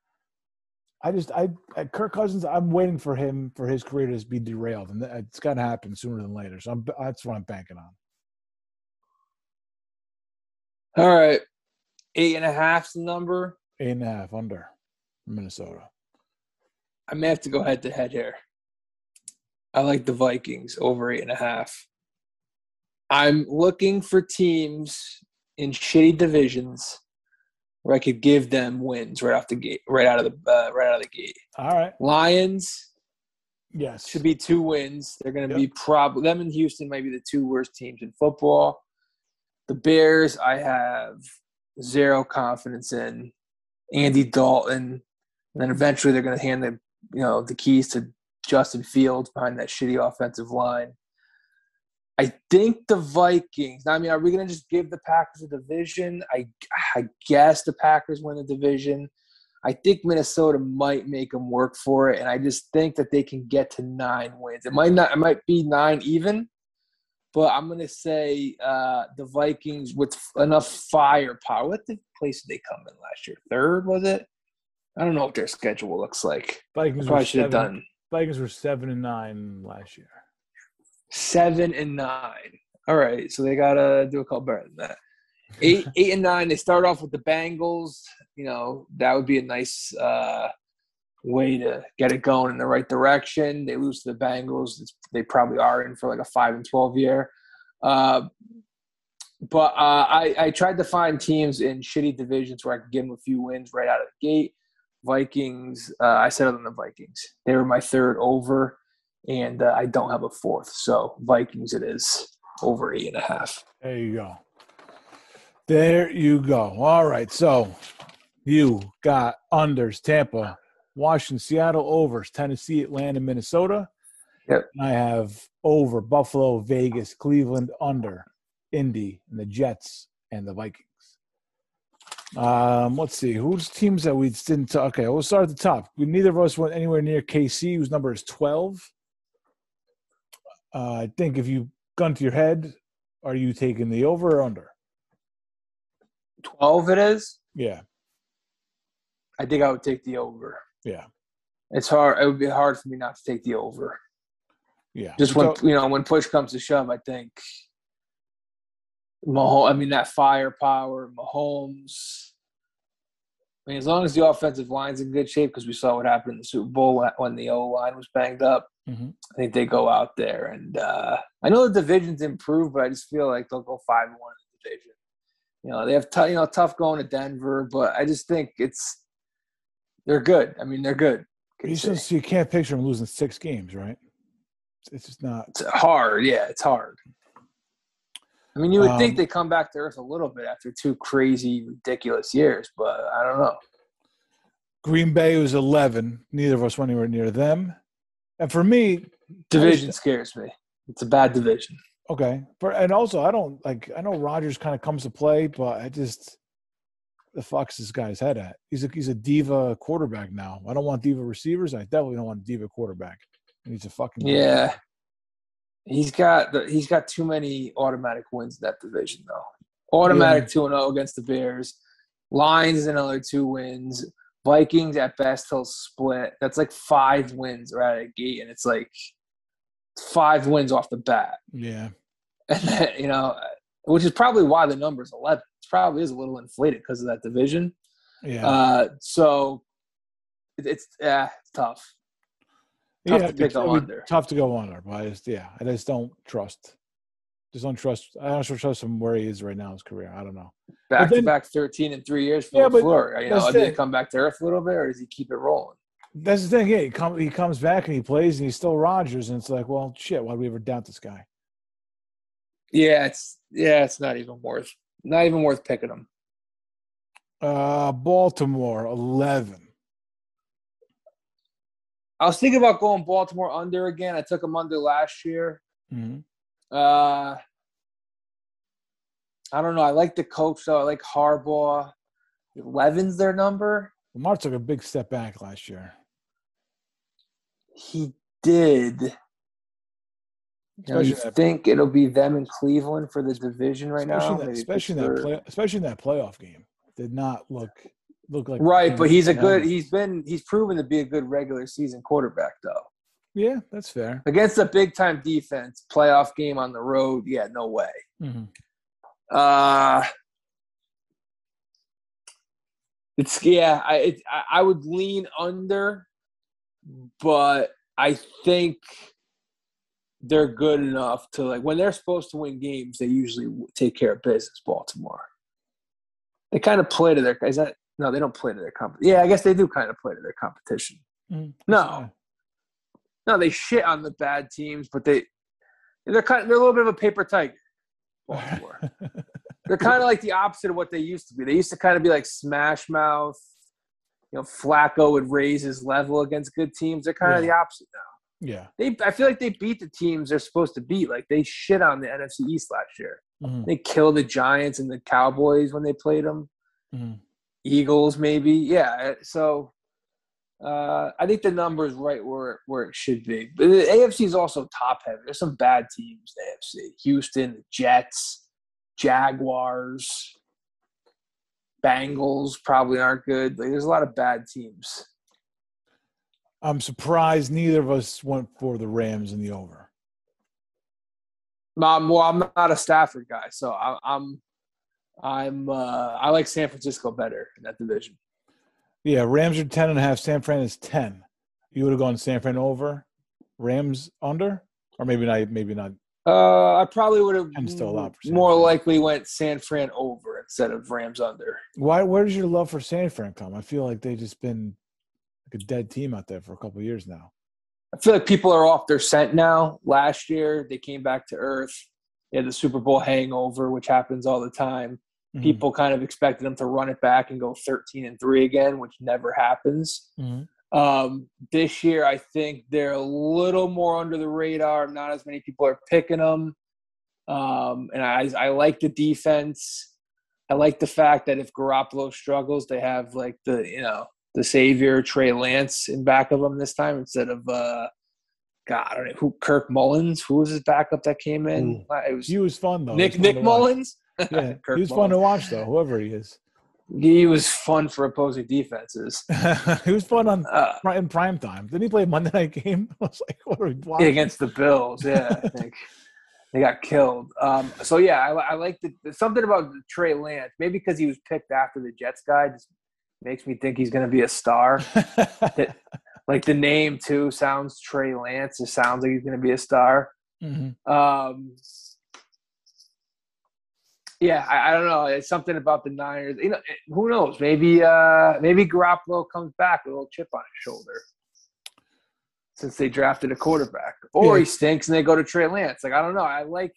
I just, I, Kirk Cousins, I'm waiting for him for his career to be derailed, and it's gonna happen sooner than later. So I'm, that's what I'm banking on. All right, eight and a half's the number. Eight and a half under Minnesota. I may have to go head to head here. I like the Vikings over eight and a half. I'm looking for teams in shitty divisions where I could give them wins right off the gate, right out of the uh, right out of the gate. All right, Lions. Yes, should be two wins. They're going to yep. be probably them and Houston might be the two worst teams in football. The Bears, I have zero confidence in. Andy Dalton, and then eventually they're going to hand the you know the keys to Justin Fields behind that shitty offensive line. I think the Vikings. I mean, are we going to just give the Packers a division? I I guess the Packers win the division. I think Minnesota might make them work for it, and I just think that they can get to nine wins. It might not. It might be nine even, but I'm going to say uh, the Vikings with enough firepower. What the place did they come in last year? Third was it? I don't know what their schedule looks like. Vikings probably should have done. Vikings were seven and nine last year. Seven and nine. All right, so they gotta do a couple better than that. Eight, (laughs) eight and nine. They start off with the Bengals. You know that would be a nice uh, way to get it going in the right direction. They lose to the Bengals. It's, they probably are in for like a five and twelve year. Uh, but uh, I, I tried to find teams in shitty divisions where I could give them a few wins right out of the gate. Vikings, uh, I settled on the Vikings. They were my third over, and uh, I don't have a fourth. So Vikings it is over eight and a half. There you go. There you go. All right. So you got unders Tampa, Washington, Seattle overs, Tennessee, Atlanta, Minnesota. Yep. I have over Buffalo, Vegas, Cleveland, under Indy, and the Jets and the Vikings. Um, let's see whose teams that we didn't. Talk. Okay, we'll start at the top. We neither of us went anywhere near KC, whose number is twelve. Uh, I think if you gun to your head, are you taking the over or under? Twelve, it is. Yeah, I think I would take the over. Yeah, it's hard. It would be hard for me not to take the over. Yeah, just when you know when push comes to shove, I think Mahomes, I mean, that firepower, Mahomes. I mean, as long as the offensive line's in good shape, because we saw what happened in the Super Bowl when the O line was banged up. Mm-hmm. I think they go out there, and uh, I know the division's improved, but I just feel like they'll go five one in the division. You know, they have t- you know tough going to Denver, but I just think it's they're good. I mean, they're good. You, just, you can't picture them losing six games, right? It's just not. It's hard. Yeah, it's hard. I mean, you would um, think they come back to earth a little bit after two crazy, ridiculous years, but I don't know. Green Bay was 11. Neither of us went anywhere near them. And for me, division scares me. It's a bad division. Okay. For, and also, I don't like, I know Rodgers kind of comes to play, but I just, the fuck's this guy's head at? He's a, he's a diva quarterback now. I don't want diva receivers. I definitely don't want a diva quarterback. He's a fucking. Yeah. He's got the, he's got too many automatic wins in that division though. Automatic two and zero oh against the Bears. Lions another two wins. Vikings at best he'll split. That's like five wins right at the gate, and it's like five wins off the bat. Yeah, (laughs) and then, you know, which is probably why the number is eleven. It probably is a little inflated because of that division. Yeah. Uh, so it's yeah, it's tough. Tough yeah, to pick it'd under. Tough to go under, but I just yeah, I just don't trust. Just don't trust. I don't trust him where he is right now in his career. I don't know. Back to back 13 in three years for Yeah, but You know, did he come back to earth a little bit, or does he keep it rolling? That's the thing. Yeah, he, come, he comes back and he plays and he's still Rodgers, and it's like, well, shit. Why do we ever doubt this guy? Yeah, it's yeah, it's not even worth not even worth picking him. Uh, Baltimore eleven. I was thinking about going Baltimore under again. I took them under last year. Mhm. Uh, I don't know. I like the coach though. I like Harbaugh. Eleven's their number. Lamar took a big step back last year. He did. You, know, you think it'll be them in Cleveland for the division right especially now? that, especially in that play, especially in that playoff game, did not look look like Right, but he's a good. He's been. He's proven to be a good regular season quarterback, though. Yeah, that's fair. Against a big time defense, playoff game on the road. Yeah, no way. hmm Uh it's yeah. I it, I- I would lean under, but I think they're good enough to like when they're supposed to win games. They usually take care of business. Baltimore. They kind of play to their. Is that no? They don't play to their comp. Yeah, I guess they do kind of play to their competition. Mm-hmm. No, no, they shit on the bad teams, but they they're kind of, they're a little bit of a paper tiger. (laughs) They're kind of like the opposite of what they used to be. They used to kind of be like smash mouth. You know, Flacco would raise his level against good teams. They're kind of the opposite now. yeah. They, I feel like they beat the teams they're supposed to beat. Like they shit on the NFC East last year. Mhm. They killed the Giants and the Cowboys when they played them. Mhm. Eagles, maybe. Yeah. So uh, I think the number is right where where it should be. But the AFC is also top heavy. There's some bad teams. in The AFC: Houston, Jets, Jaguars, Bengals probably aren't good. Like, there's a lot of bad teams. I'm surprised neither of us went for the Rams in the over. Um, well, I'm not a Stafford guy, so I, I'm I'm uh, I like San Francisco better in that division. Yeah, Rams are ten and a half. San Fran is ten. You would have gone San Fran over, Rams under, or maybe not. Maybe not. Uh, I probably would have still a lot for San more Fran. likely went San Fran over instead of Rams under. Why? Where does your love for San Fran come? I feel like they've just been like a dead team out there for a couple of years now. I feel like people are off their scent now. Last year, they came back to earth. They had the Super Bowl hangover, which happens all the time. Mhm. People kind of expected them to run it back and go 13 and 3 again, which never happens. Mhm. Um, this year, I think they're a little more under the radar. Not as many people are picking them. Um, and I, I like the defense. I like the fact that if Garoppolo struggles, they have like the, you know, the savior Trey Lance in back of them this time instead of, uh, God, I don't know who Kirk Mullens. Who was his backup that came in? It was He was fun though. Nick Nick. Mullens. (laughs) Yeah, Kirk he was fun to watch though. Whoever he is, He was fun for opposing defenses. (laughs) he was fun on Uh, in prime time. Didn't he play a Monday night game? (laughs) I was like, what are we watching? against the Bills. Yeah, I think they got killed. Um, so yeah, I, I like the something about Trey Lance. Maybe because he was picked after the Jets guy, just makes me think he's going to be a star. Like the name too sounds Trey Lance. It sounds like he's going to be a star. Mhm. Um, yeah, I, I don't know. It's something about the Niners. You know, who knows? Maybe uh, maybe Garoppolo comes back with a little chip on his shoulder since they drafted a quarterback, or Yeah. he stinks and they go to Trey Lance. Like I don't know. I like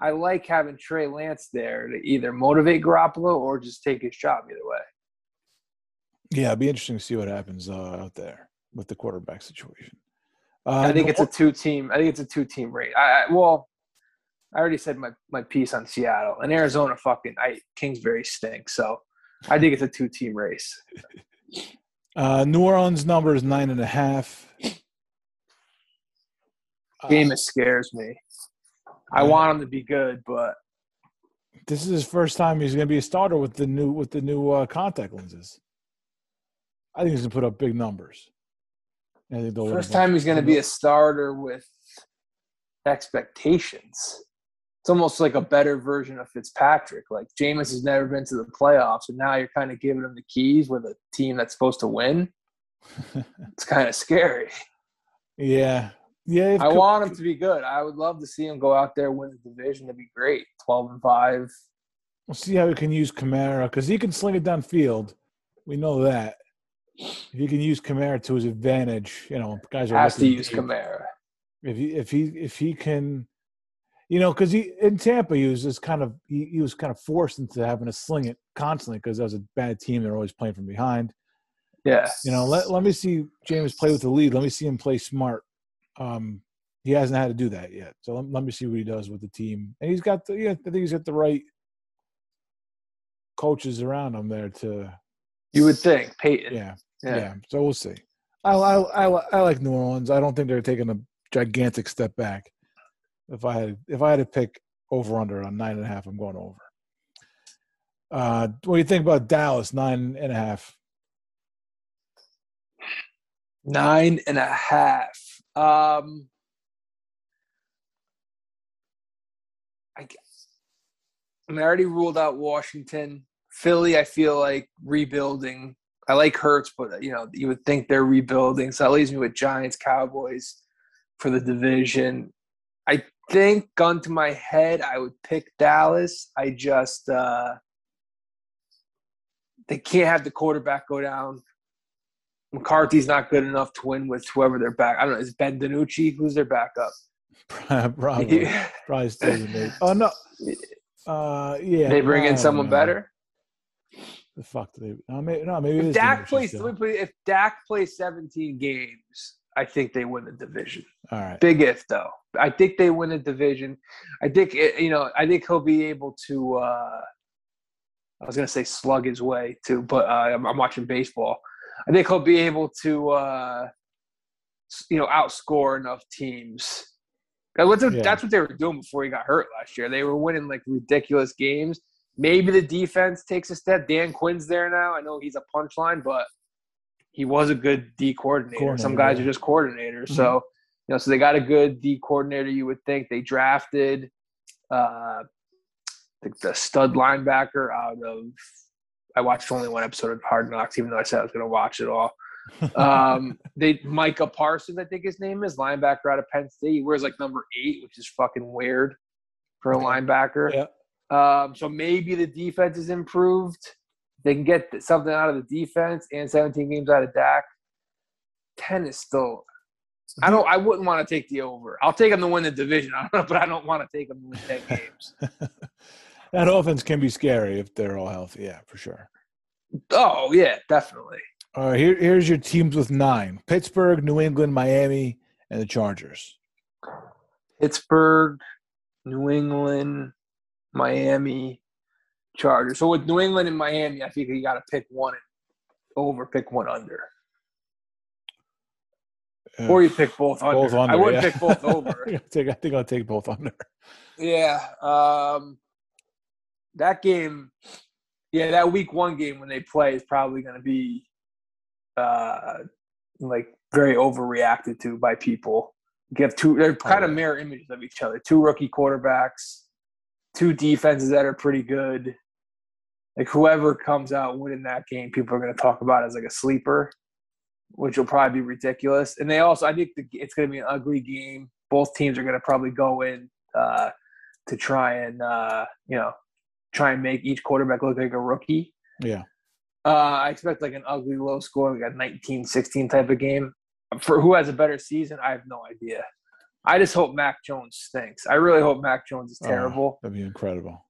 I like having Trey Lance there to either motivate Garoppolo or just take his job. Either way. Yeah, it'd be interesting to see what happens uh, out there with the quarterback situation. Uh, I think it's a two team. I think it's a two team rate. I, I well, I already said my, my piece on Seattle and Arizona. Fucking, I Kingsbury stinks. So I think it's a two team race. (laughs) Uh, New Orleans number is nine and a half. Uh, scares me. I Yeah. want him to be good, but this is his first time he's going to be a starter with the new with the new uh, contact lenses. I think he's going to put up big numbers. I think they'll win a first time he's going to be a starter with expectations. It's almost like a better version of Fitzpatrick. Like Jameis has never been to the playoffs, and now you're kind of giving him the keys with a team that's supposed to win. (laughs) It's kind of scary. Yeah, yeah. I Co- want him to be good. I would love to see him go out there win the division. That'd be great. Twelve and five. We'll see how we can use Kamara because he can sling it downfield. We know that. If he can use Kamara to his advantage, you know, guys are Has to use. Kamara. if he if he if he can you know because he in tampa he was just kind of he, he was kind of forced into having to sling it constantly because that was a bad team they're always playing from behind Yeah. you know let, let me see Jameis play with the lead let me see him play smart um he hasn't had to do that yet so let, let me see what he does with the team and he's got the yeah, i think he's got the right coaches around him there to You would think Payton. yeah Yeah. yeah, so we'll see. I, I I I like New Orleans. I don't think they're taking a gigantic step back. If I had if I had to pick over under on nine and a half, I'm going over. Uh, what do you think about Dallas nine and a half? Nine and a half. Um, I, I mean, I already ruled out Washington. Philly, I feel like rebuilding. I like Hurts, but you know, you would think they're rebuilding. So that leaves me with Giants, Cowboys for the division. I think, gun to my head, I would pick Dallas. I just uh, they can't have the quarterback go down. McCarthy's not good enough to win with whoever they're back. I don't know. Is Ben DiNucci? Who's their backup? (laughs) probably probably still the Nate. Oh no. (laughs) Uh, yeah. they bring in someone know. better. The fuck do they? No, maybe, no, maybe If Dak DiNucci plays, still. let me put it- if Dak plays 17 games, I think they win the division. All right. Big if though. I think they win the division. I think it, you know. I think he'll be able to. uh I was gonna say slug his way too, but uh, I'm, I'm watching baseball. I think he'll be able to, uh you know, outscore enough teams. That was- Yeah. That's what they were doing before he got hurt last year. They were winning like ridiculous games. Maybe the defense takes a step. Dan Quinn's there now. I know he's a punchline, but he was a good D coordinator. Some guys. Mm-hmm. are just coordinators. So, you know, so they got a good D coordinator. You would think they drafted uh, the, the stud linebacker out of. I watched only one episode of Hard Knocks, even though I said I was going to watch it all. (laughs) Um, they Micah Parsons, I think his name is linebacker out of Penn State. He wears like number eight, which is fucking weird for a linebacker. Yeah. Um, so maybe the defense is improved. They can get something out of the defense and 17 games out of Dak. 10 is still. I don't. I wouldn't want to take the over. I'll take them to win the division, (laughs) I don't know, but I don't want to take them to win 10 games. (laughs) that offense can be scary if they're all healthy. Yeah, for sure. Oh yeah, definitely. All right, here, here's your teams with nine: Pittsburgh, New England, Miami, and the Chargers. Pittsburgh, New England, Miami, Chargers. So with New England and Miami, I think you got to pick one over, pick one under, or you pick both under. both under. I would yeah. pick both (laughs) over. I think I think I'll take both under. Yeah. Um, that game, yeah, that week one game when they play is probably going to be uh, like very overreacted to by people. You have two, they're kind of mirror images of each other. Two rookie quarterbacks, two defenses that are pretty good. Like whoever comes out winning that game, people are going to talk about as like a sleeper, which will probably be ridiculous. And they also, I think the, it's going to be an ugly game. Both teams are going to probably go in uh, to try and uh, you know try and make each quarterback look like a rookie. Yeah. Uh, I expect like an ugly low score, like a 19-16 type of game. For who has a better season, I have no idea. I just hope Mac Jones stinks. I really hope Mac Jones is Oh, terrible that'd be incredible.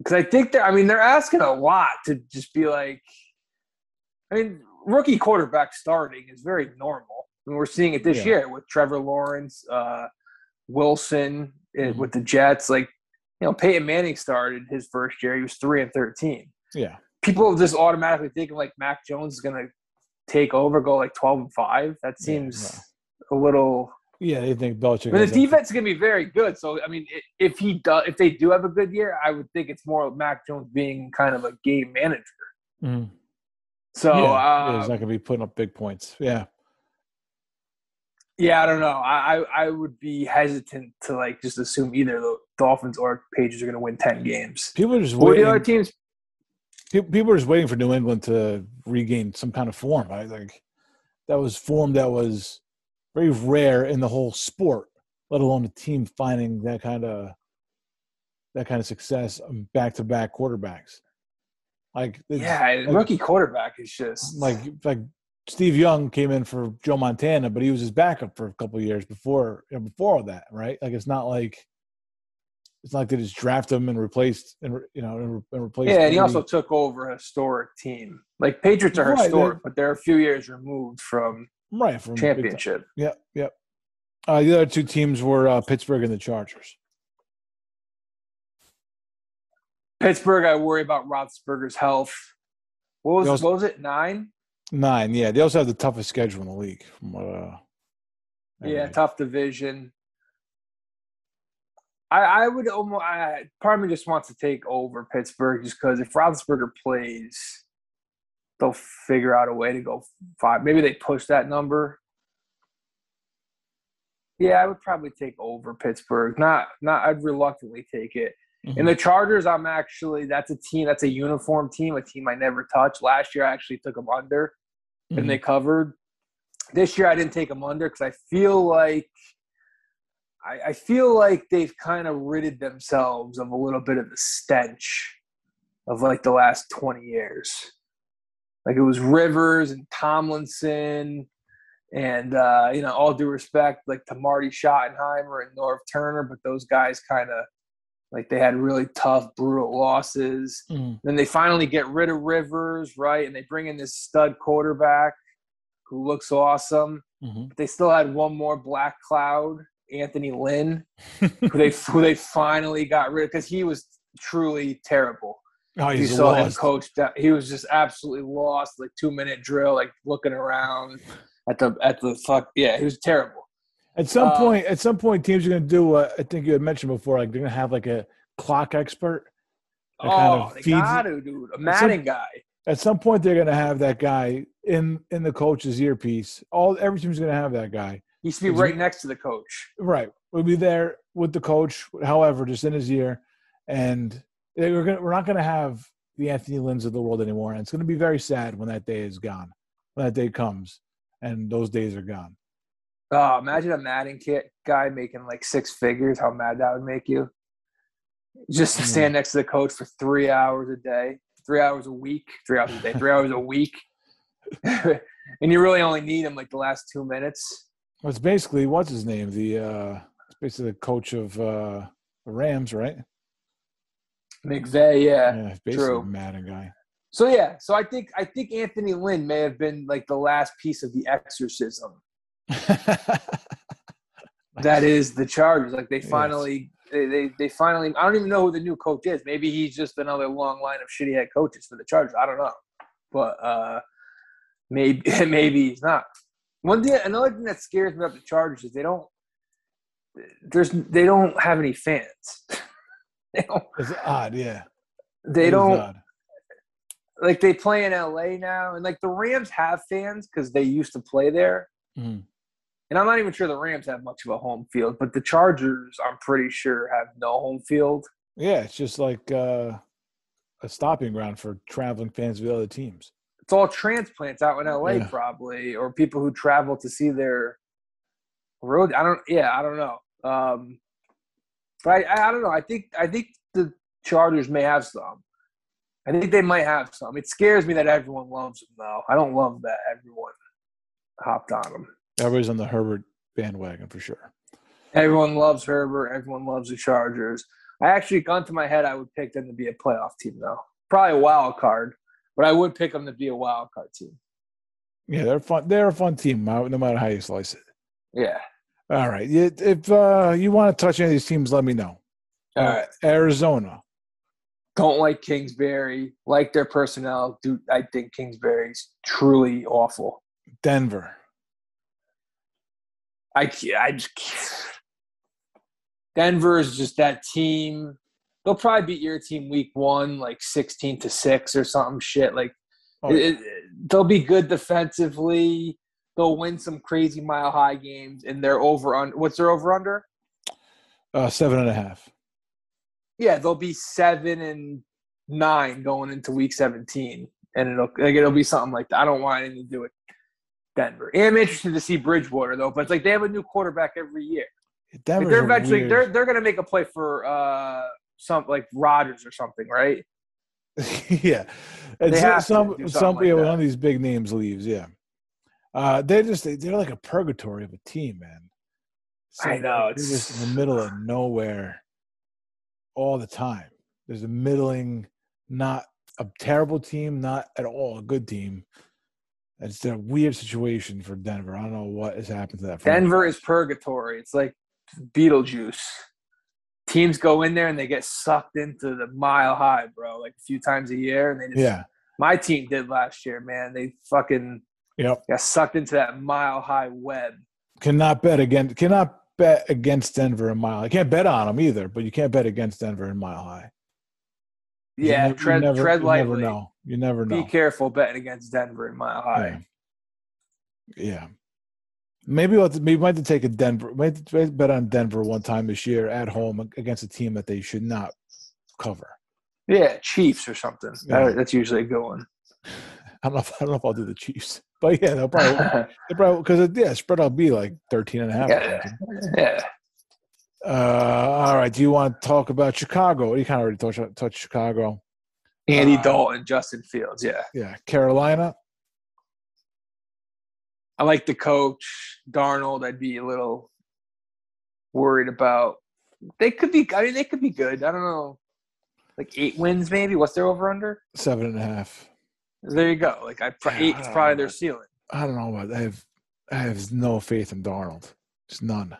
Because I think they're. I mean, they're asking a lot to just be like. I mean, rookie quarterback starting is very normal. I mean, we're seeing it this Yeah. year with Trevor Lawrence, uh, Wilson uh, Mhm. with the Jets. Like, you know, Peyton Manning started his first year. He was three and thirteen. Yeah. People just automatically thinking like Mac Jones is going to take over, go like twelve and five. That Yeah, seems a little. Yeah, they think Belichick. Has the defense is going to be very good. So, I mean, if he does, if they do have a good year, I would think it's more of Mac Jones being kind of a game manager. Mhm. So, yeah, uh, yeah, he's not going to be putting up big points. Yeah. yeah, I don't know. I, I I would be hesitant to like just assume either the Dolphins or Patriots are going to win ten games. People are just What are the other teams? People are just waiting for New England to regain some kind of form. I think that was form that was very rare in the whole sport, let alone a team finding that kind of that kind of success back to back quarterbacks. Like yeah, like, rookie quarterback is just like like Steve Young came in for Joe Montana, but he was his backup for a couple years before you know, before all that, right? Like it's not like it's not like they just draft him and replaced and you know and, and replaced. Yeah, and he also took over a historic team. Like Patriots are right, historic, but they're a few years removed from right from championship. Yep, yep. Uh, the other two teams were uh, Pittsburgh and the Chargers. Pittsburgh, I worry about Roethlisberger's health. What was also, what was it? Nine. Nine. Yeah, they also have the toughest schedule in the league. From what, uh, yeah, tough division. I, I would almost. I, part of me just wants to take over Pittsburgh just because if Roethlisberger plays, they'll figure out a way to go five. Maybe they push that number. Yeah, I would probably take over Pittsburgh. Not, not. I'd reluctantly take it. Mm-hmm. In the Chargers, I'm actually that's a team that's a uniform team, a team I never touched. Last year, I actually took them under, mm-hmm. and they covered. This year, I didn't take them under because I feel like I, I feel like they've kind of ridded themselves of a little bit of the stench of like the last 20 years. Like it was Rivers and Tomlinson, and uh, you know, all due respect, like to Marty Schottenheimer and Norv Turner, but those guys kind of like they had really tough, brutal losses. Mm. Then they finally get rid of Rivers, right? And they bring in this stud quarterback who looks awesome. Mm-hmm. But they still had one more black cloud, Anthony Lynn, (laughs) who they who they finally got rid of because he was truly terrible. Oh, you saw lost. him coach down. He was just absolutely lost. Like two minute drill, like looking around at the at the fuck. Yeah, he was terrible. At some uh, point, at some point, teams are going to do. Uh, I think you had mentioned before, like they're going to have like a clock expert. Oh, kind of they got to, dude. A Madden guy. At some point, they're going to have that guy in in the coach's earpiece. All every team's going to have that guy. He used to be right next to the coach. Right, we'll be there with the coach. However, just in his ear, and we're gonna, we're not going to have the Anthony Lynn's of the world anymore, and it's going to be very sad when that day is gone, when that day comes, and those days are gone. Oh, imagine a Madden kit guy making like six figures. How mad that would make you. Just to stand next to the coach for three hours a day, three hours a week, three hours a day, three hours a (laughs) week, (laughs) and you really only need him like the last two minutes. Well, it's basically what's his name? The uh, it's basically the coach of uh, the Rams, right? McVay, yeah, true. Madden guy. So yeah, so I think I think Anthony Lynn may have been like the last piece of the exorcism (laughs) that is the Chargers. Like they finally, they, they, they finally. I don't even know who the new coach is. Maybe he's just another long line of shitty head coaches for the Chargers. I don't know, but uh, maybe (laughs) maybe he's not. One thing, another thing that scares me about the Chargers is they don't. There's they don't have any fans. (laughs) (laughs) it's odd, yeah. They it don't. Like they play in LA now, and like the Rams have fans because they used to play there. Mm and I'm not even sure the Rams have much of a home field, but the Chargers, I'm pretty sure, have no home field. Yeah, it's just like uh, a stopping ground for traveling fans of the other teams. It's all transplants out in LA, yeah. probably, or people who travel to see their road. I don't. Yeah, I don't know. Um, I, I don't know. I think I think the Chargers may have some. I think they might have some. It scares me that everyone loves them, though. I don't love that everyone hopped on them. Everybody's on the Herbert bandwagon for sure. Everyone loves Herbert. Everyone loves the Chargers. I actually, gone to my head, I would pick them to be a playoff team, though. Probably a wild card, but I would pick them to be a wild card team. Yeah, they're fun. They're a fun team, no matter how you slice it. Yeah. All right. If uh, you want to touch any of these teams, let me know. All right. Uh, Arizona. Don't like Kingsbury. Like their personnel. Do I think Kingsbury's truly awful. Denver. I I just Denver is just that team. They'll probably beat your team week one, like sixteen to six or something shit. Like oh, it, they'll be good defensively. They'll win some crazy mile high games, and they're over on what's their over under? Uh, seven and a half. Yeah, they'll be seven and nine going into week seventeen, and it'll like, it'll be something like that. I don't want anything to do with Denver. And I'm interested to see Bridgewater though, but it's like they have a new quarterback every year. Like, they're eventually weird- they're they're gonna make a play for uh some like Rodgers or something, right? (laughs) yeah, and They so- have to some some like yeah, one of these big names leaves. Yeah, uh, they're just they, they're like a purgatory of a team, man. I know, they're just in the middle of (sighs) nowhere all the time. There's a middling, not a terrible team, not at all a good team. It's a weird situation for Denver. I don't know what has happened to that. Denver is purgatory. It's like Beetlejuice. Teams go in there and they get sucked into the mile high, bro, like a few times a year. And they just, Yeah. my team did last year, man. They fucking Yep. got sucked into that mile high web. Cannot bet against. Cannot bet against Denver in mile. I can't bet on them either, but you can't bet against Denver in mile high. Yeah, you tread never- tread you lightly. Never know. You never know. Be careful betting against Denver in mile high. Yeah. yeah. Maybe we'll to, maybe we might have to take a Denver. Might bet on Denver one time this year at home against a team that they should not cover. Yeah, Chiefs or something. Yeah. That- that's usually a good one. (laughs) I don't know. If, I don't know if I'll do the Chiefs, but yeah, they'll probably (laughs) because yeah, spread will be like 13 and a half. yeah, yeah. Uh, all right. Do you want to talk about Chicago? You kind of already touched touched Chicago. Andy Uh, Dalton, Justin Fields. Yeah, Yeah, Carolina. I like the coach Darnold. I'd be a little worried about. They could be. I mean, they could be good. I don't know. Like eight wins, maybe. What's their over under? Seven and a half. There you go. Like I, Yeah, eight I probably know. their ceiling. I don't know about. I have I have no faith in Darnold. Just none.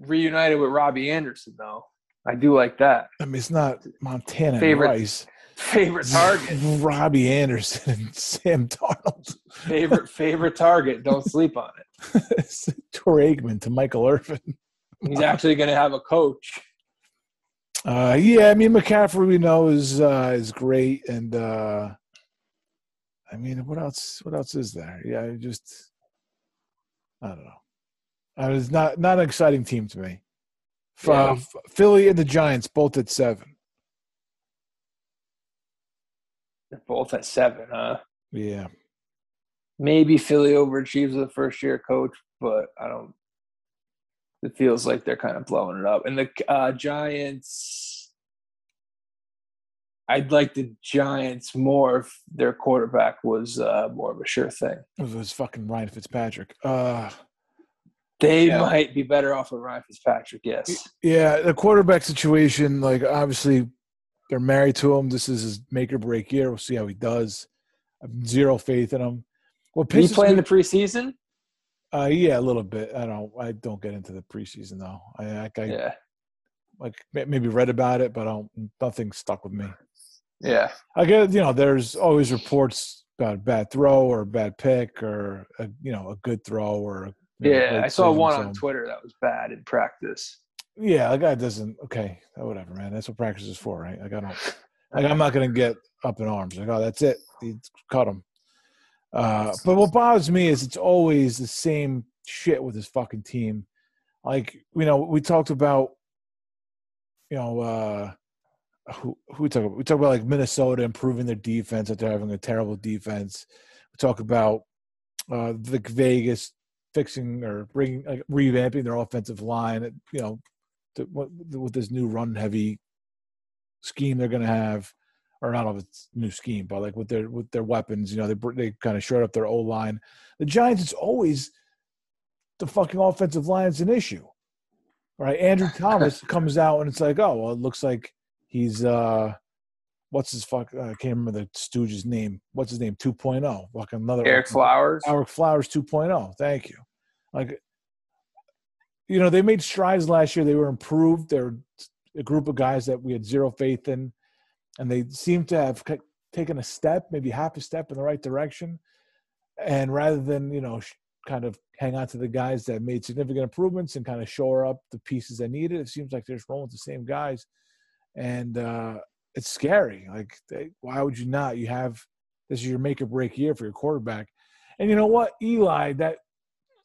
Reunited with Robbie Anderson, though. I do like that. I mean, it's not Montana Favorite- and Rice. Favorite target. (laughs) Robbie Anderson and Sam Darnold. favorite favorite target. Don't sleep on it. It's (laughs) Troy Aikman to Michael Irvin. He's actually going to have a coach. Uh, yeah, I mean McCaffrey we know is uh, is great, and uh, I mean what else? What else is there? Yeah, I just I don't know. Uh, it's not not an exciting team to me. Yeah. uh, Philly and the Giants both at seven. They're both at seven, huh? Yeah, Maybe Philly overachieves the first year coach, but I don't. It feels like they're kind of blowing it up. And the uh, Giants, I'd like the Giants more if their quarterback was uh, more of a sure thing. it was fucking Ryan Fitzpatrick. Uh, They Yeah. might be better off with Ryan Fitzpatrick. Yes. Yeah, the quarterback situation, like obviously they're married to him. This is his make or break year. We'll see how he does. I have zero faith in him. What Did he pisses play in me- the preseason? uh, yeah, a little bit. I don't. I don't get into the preseason though. I, I, I Yeah. like maybe read about it, but I don't. Nothing stuck with me. Yeah. I get you know. There's always reports about a bad throw or a bad pick or a, you know a good throw or a, you know, Yeah. I saw one on Twitter that was bad in practice. Yeah, the guy doesn't. Okay, whatever, man. That's what practice is for, right? Like I don't. Like I'm not gonna get up in arms. Like oh, that's it. He cut him. Uh, but what bothers me is it's always the same shit with his fucking team. Like you know, we talked about, you know, uh, who who we talk about? We talk about like Minnesota improving their defense after having a terrible defense. We talk about uh, the Vegas fixing or bringing like, revamping their offensive line. You know, to, what, with this new run heavy scheme they're going to have, or not of its new scheme, but like with their with their weapons, you know, they they kind of short up their O line. The Giants, it's always the fucking offensive line is an issue, right? Andrew (laughs) Thomas comes out and it's like, oh well, it looks like he's uh. What's his fuck? uh, I can't remember the Stooge's name. What's his name? 2.0. Fucking another Ereck Flowers. Ereck Flowers 2.0. Thank you. Like, you know, they made strides last year. They were improved. They're a group of guys that we had zero faith in, and they seem to have taken a step, maybe half a step in the right direction. And rather than you know, sh- kind of hang on to the guys that made significant improvements and kind of shore up the pieces that needed, it seems like they're just rolling with the same guys, and uh, it's scary. Like, they, why would you not? You have this is your make or break year for your quarterback. And you know what? Eli, that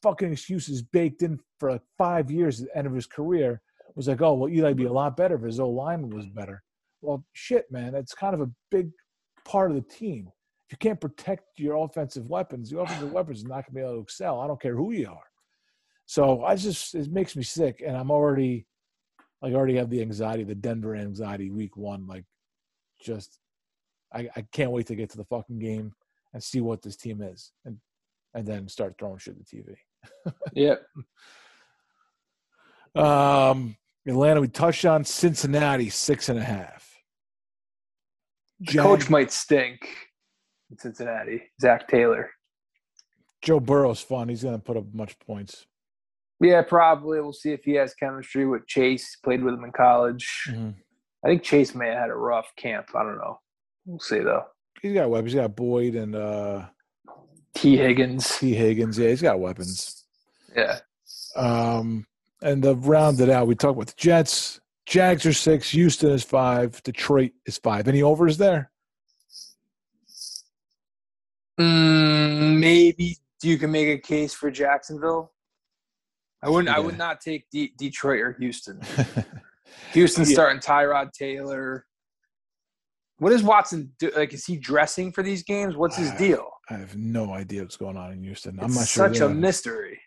fucking excuse is baked in for like five years at the end of his career. Was like, oh, well, Eli'd be a lot better if his O line was better. Well, shit, man. That's kind of a big part of the team. if you can't protect your offensive weapons, the offensive weapons are not going to be able to excel. I don't care who you are. So I just it makes me sick, and I'm already like I already have the anxiety, the Denver anxiety, week one. Like, just I, I can't wait to get to the fucking game and see what this team is, and and then start throwing shit at the TV. (laughs) Yep. Um, Atlanta, we touched on Cincinnati, six and a half. Jag- coach might stink in Cincinnati. Zac Taylor. Joe Burrow's fun. He's going to put up much points. Yeah, probably. We'll see if he has chemistry with Chase. Played with him in college. I think Chase may have had a rough camp. I don't know. We'll see though. He's got weapons. He's got Boyd and uh, Tee Higgins. Tee Higgins. Yeah, he's got weapons. Yeah. Um, and to round it out, we talk about the Jets. Jags are six. Houston is five. Detroit is five. Any overs there? Mm, maybe you can make a case for Jacksonville. I wouldn't. I would not take D- Detroit or Houston. (laughs) Houston Yeah. starting Tyrod Taylor. What is Watson do? Like, is he dressing for these games? What's his Uh, deal? I have no idea what's going on in Houston. I'm not sure. such a mystery.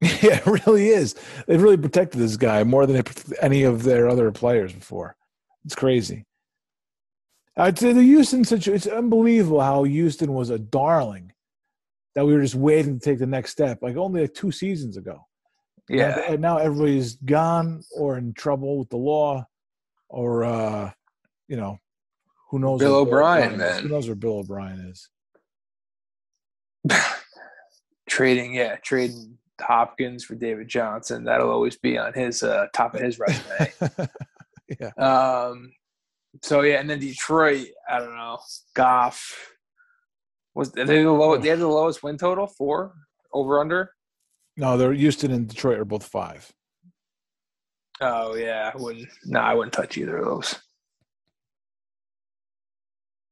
(laughs) yeah, it really is. They've really protected this guy more than any of their other players before. It's crazy. I'd say the Houston situation, it's unbelievable how Houston was a darling that we were just waiting to take the next step, like only like two seasons ago. Yeah. And, and now everybody's gone or in trouble with the law or, uh, you know, who knows? Bill O'Brien, man. Who knows where Bill O'Brien is? (laughs) trading, yeah, trading Hopkins for David Johnson. That'll always be on his uh, top of his resume. (laughs) yeah. um, so yeah, and then Detroit. I don't know. Goff was they the low? They had the lowest win total four over under. No, they're Houston and Detroit are both five. Oh yeah, I wouldn't. No, I wouldn't touch either of those.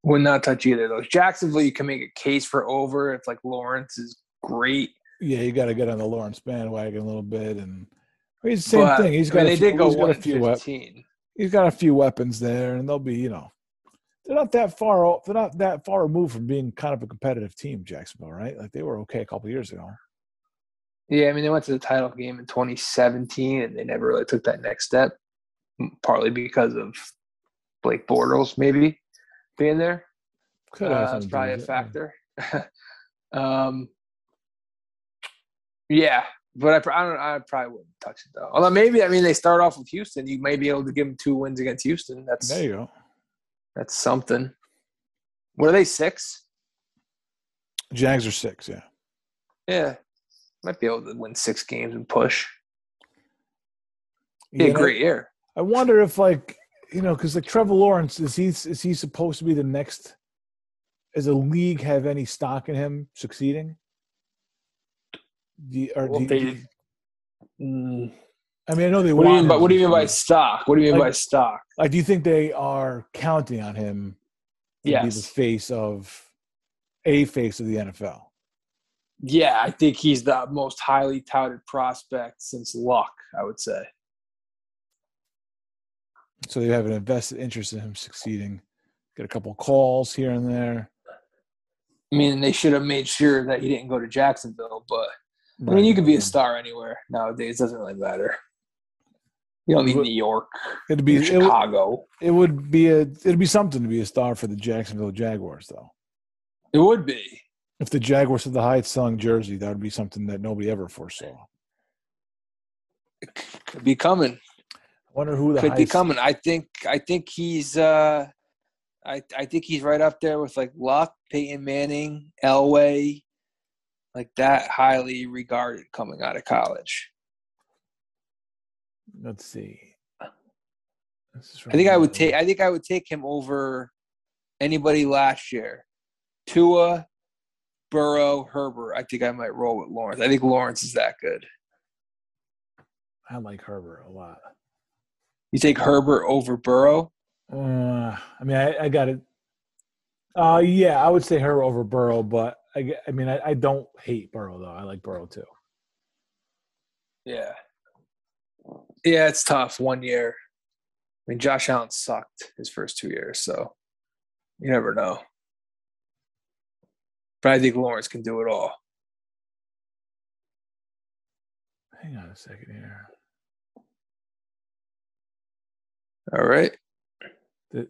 Would not touch either of those. Jacksonville, you can make a case for over if like Lawrence is great. Yeah, you got to get on the Lawrence bandwagon a little bit, and he's the same but, thing. He's I got mean, a they few, did go one a few and wep- fifteen. he's got a few weapons there, and they'll be you know they're not that far off. They're not that far removed from being kind of a competitive team, Jacksonville, right? Like they were okay a couple years ago. Yeah, I mean they went to the title game in 2017 and they never really took that next step, partly because of Blake Bortles maybe being there. Could have Uh, that's probably a with it, factor. (laughs) um, yeah, but I, I don't. I probably wouldn't touch it though. Although maybe I mean they start off with Houston, you may be able to give them two wins against Houston. That's There you go. That's something. What are they six? Jags are six. Yeah. Yeah, might be able to win six games and push. Be Yeah, a great year. I wonder if like you know because like Trevor Lawrence is he is he supposed to be the next? Does the league have any stock in him succeeding? Do or Well, do they- do Mm. I mean, I know they. What do you want mean by what do you mean by stock? What do you mean Like- by stock? Like, do you think they are counting on him to be the face of a face of the NFL? Yeah, I think he's the most highly touted prospect since Luck. I would say. So they have an invested interest in him succeeding. Get a couple calls here and there. I mean, they should have made sure that he didn't go to Jacksonville, but I mean, you could be a star anywhere nowadays. It Doesn't really matter. You don't need New York, It'd be it would, Chicago. it would be a it'd be something to be a star for the Jacksonville Jaguars, though. It would be. If the Jaguars had the highest selling jersey, that would be something that nobody ever foresaw. Could be coming. I wonder who the Could be coming. I think. I think he's. uh I I think he's right up there with like Luck, Peyton Manning, Elway, like that highly regarded coming out of college. Let's see. I think I would take. I think I would take him over anybody last year. Tua, Burrow, Herbert. I think I might roll with Lawrence. I think Lawrence is that good. I like Herbert a lot. You take Herbert over Burrow. Uh, I mean, I, I got it. Uh, yeah, I would say her over Burrow, but I, I mean, I, I don't hate Burrow though. I like Burrow too. Yeah. Yeah, it's tough. One year. I mean, Josh Allen sucked his first two years, so you never know. but I think Lawrence can do it all. Hang on a second here. All right. The,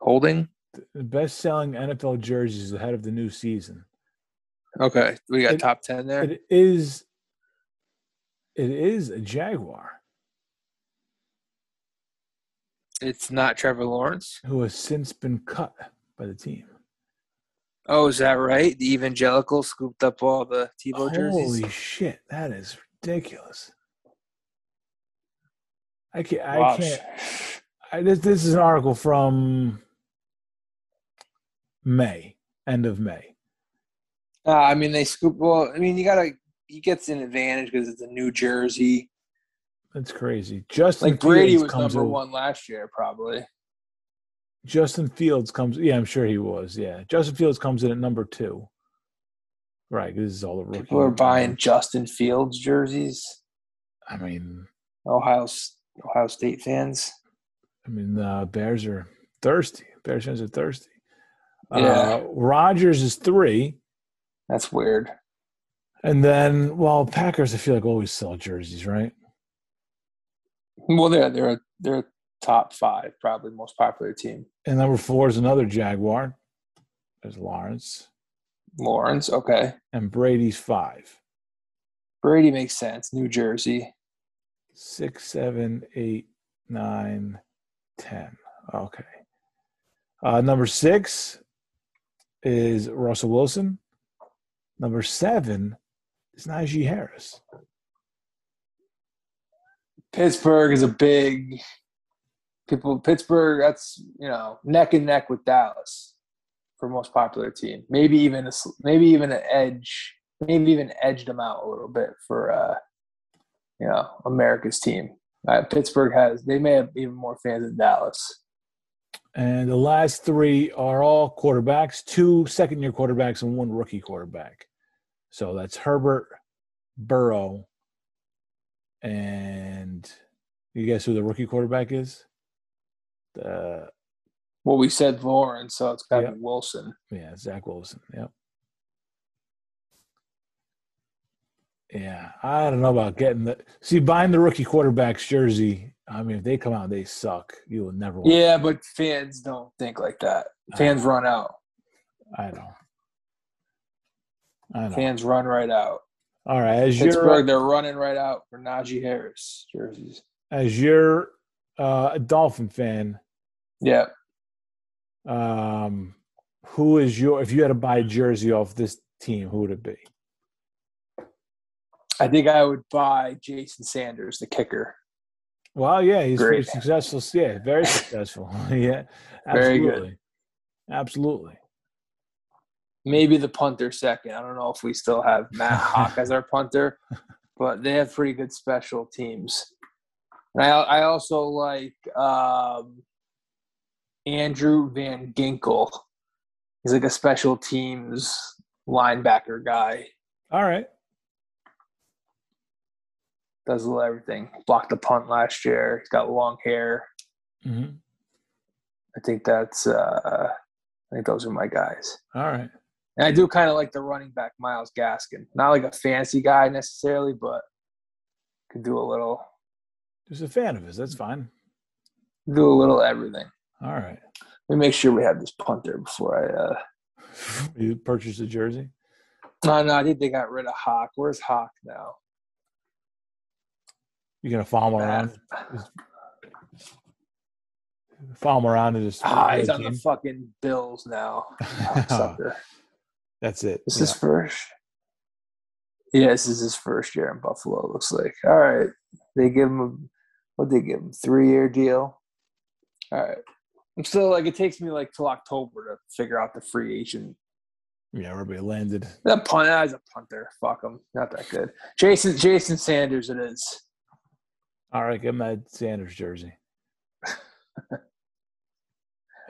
Holding. the best selling NFL jerseys ahead of the new season. Okay. We got It- top 10 there. It is it is a Jaguar it's not Trevor Lawrence. who has since been cut by the team. Oh, is that right? The evangelical scooped up all the Tebow jerseys. Holy shit, that is ridiculous. I can't I Wow. can't I, this this is an article from May, end of May. Uh, I mean, they scoop. Well, I mean, you gotta. He gets an advantage because it's a New Jersey. That's crazy. Justin Like Brady Fields was comes number one last year, probably. Justin Fields comes. Yeah, I'm sure he was. Yeah, Justin Fields comes in at number two. Right, this is all the. People are buying Justin Fields jerseys. I mean, Ohio Ohio State fans. I mean, the Bears are thirsty. Bears fans are thirsty. Yeah. Uh, Rodgers is three, That's weird. And then well, Packers I feel like always sell jerseys, right? Well, they're they're they're top five, probably most popular team. And number four is another Jaguar. There's Lawrence Lawrence, okay. and Brady's five, Brady makes sense. New Jersey. six, seven, eight, nine, ten. Okay. Uh, number six is Russell Wilson. Number seven is Najee Harris. Pittsburgh is a big people. Pittsburgh, that's you know neck and neck with Dallas for most popular team. Maybe even a, maybe even an edge. Maybe even edged them out a little bit for uh, you know America's team. Uh, Pittsburgh has they may have even more fans than Dallas. And the last three are all quarterbacks, two second year quarterbacks and one rookie quarterback. So that's Herbert, Burrow, and you guess who the rookie quarterback is? The Well, we said Lawrence, so it's got to Yeah. be Wilson. yeah, Zach Wilson. Yep. Yeah, I don't know about getting the see buying the rookie quarterback's jersey. I mean, if they come out, they suck. You will never. Want Yeah, but fans don't think like that. Fans run out. I know. Fans run right out. All right, as you're Pittsburgh, they're running right out for Najee Harris jerseys. as you're uh, a Dolphin fan, Yeah. um, who is your if you had to buy a jersey off this team, who would it be? I think I would buy Jason Sanders, the kicker. Well, yeah, he's very successful. Yeah, very (laughs) successful. (laughs) yeah, Very good. absolutely, absolutely. Maybe the punter second. I don't know if we still have Matt (laughs) Hawk as our punter, but they have pretty good special teams. And I, I also like um, Andrew Van Ginkel. He's like a special teams linebacker guy. All right, Does a little everything. Blocked the punt last year. He's got long hair. hmm I think that's. Uh, I think those are my guys. all right. And I do kind of like the running back Myles Gaskin. Not like a fancy guy necessarily, but could do a little Just a fan of his. That's fine. do a little everything. All right. Let me make sure we have this punter before I uh (laughs) You purchased a jersey. no no I think they got rid of Haack. Where's Haack now? You're gonna follow him around. Follow him around and just. Ah, he's on the fucking Bills now. Oh. (laughs) Sucker. That's it. This Yeah. is first. Yeah, this is his first year in Buffalo. It looks like. All right, they give him a what? They give him three year deal. All right. I'm still like it takes me like till October to figure out the free agent. Yeah, everybody landed. That punt, that's a punter. Fuck him. Not that good. Jason Jason Sanders. It is. All right, give him that Sanders jersey. (laughs) I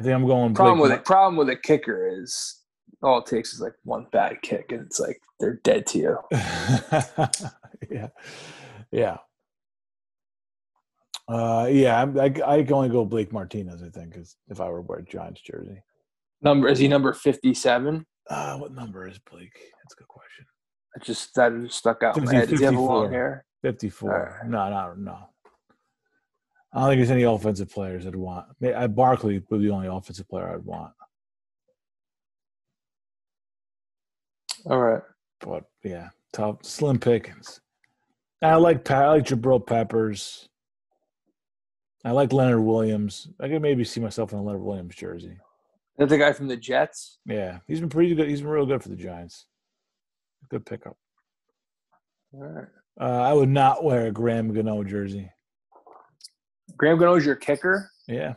think I'm going. Problem Blake with it. Problem with a kicker is all it takes is like one bad kick and it's like they're dead to you. (laughs) yeah, yeah, uh, yeah. I I can only go Blake Martinez. I think, 'cause if I were to wear a Giants jersey, Number is he number fifty seven? Uh, what number is Blake? That's a good question. I just that just stuck out in my head. Does he have a 54. long hair? 54. Alright. No, no, no. I don't think there's any offensive players I'd want. Uh, Barkley would be the only offensive player I'd want. All right. But yeah, top Slim pickings. I like I like Jabril Peppers. I like Leonard Williams. I could maybe see myself in a Leonard Williams jersey. That's the guy from the Jets. Yeah, he's been pretty good. He's been real good for the Giants. Good pickup. All right. Uh, I would not wear a Graham Gano jersey. Graham Gano's your kicker. Yeah.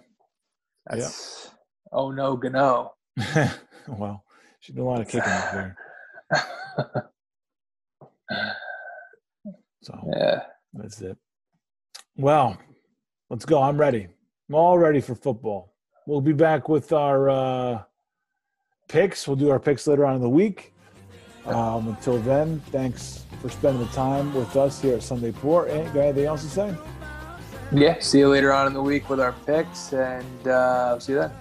That's oh no, Gano. (laughs) well, she did a lot of kicking up there. (laughs) So yeah. that's it. Well, let's go. I'm ready. I'm all ready for football. We'll be back with our uh, picks. We'll do our picks later on in the week. Um, until then, thanks for spending the time with us here at Sunday Port. Ain't got anything else to say? Yeah. See you later on in the week with our picks, and uh, see you then.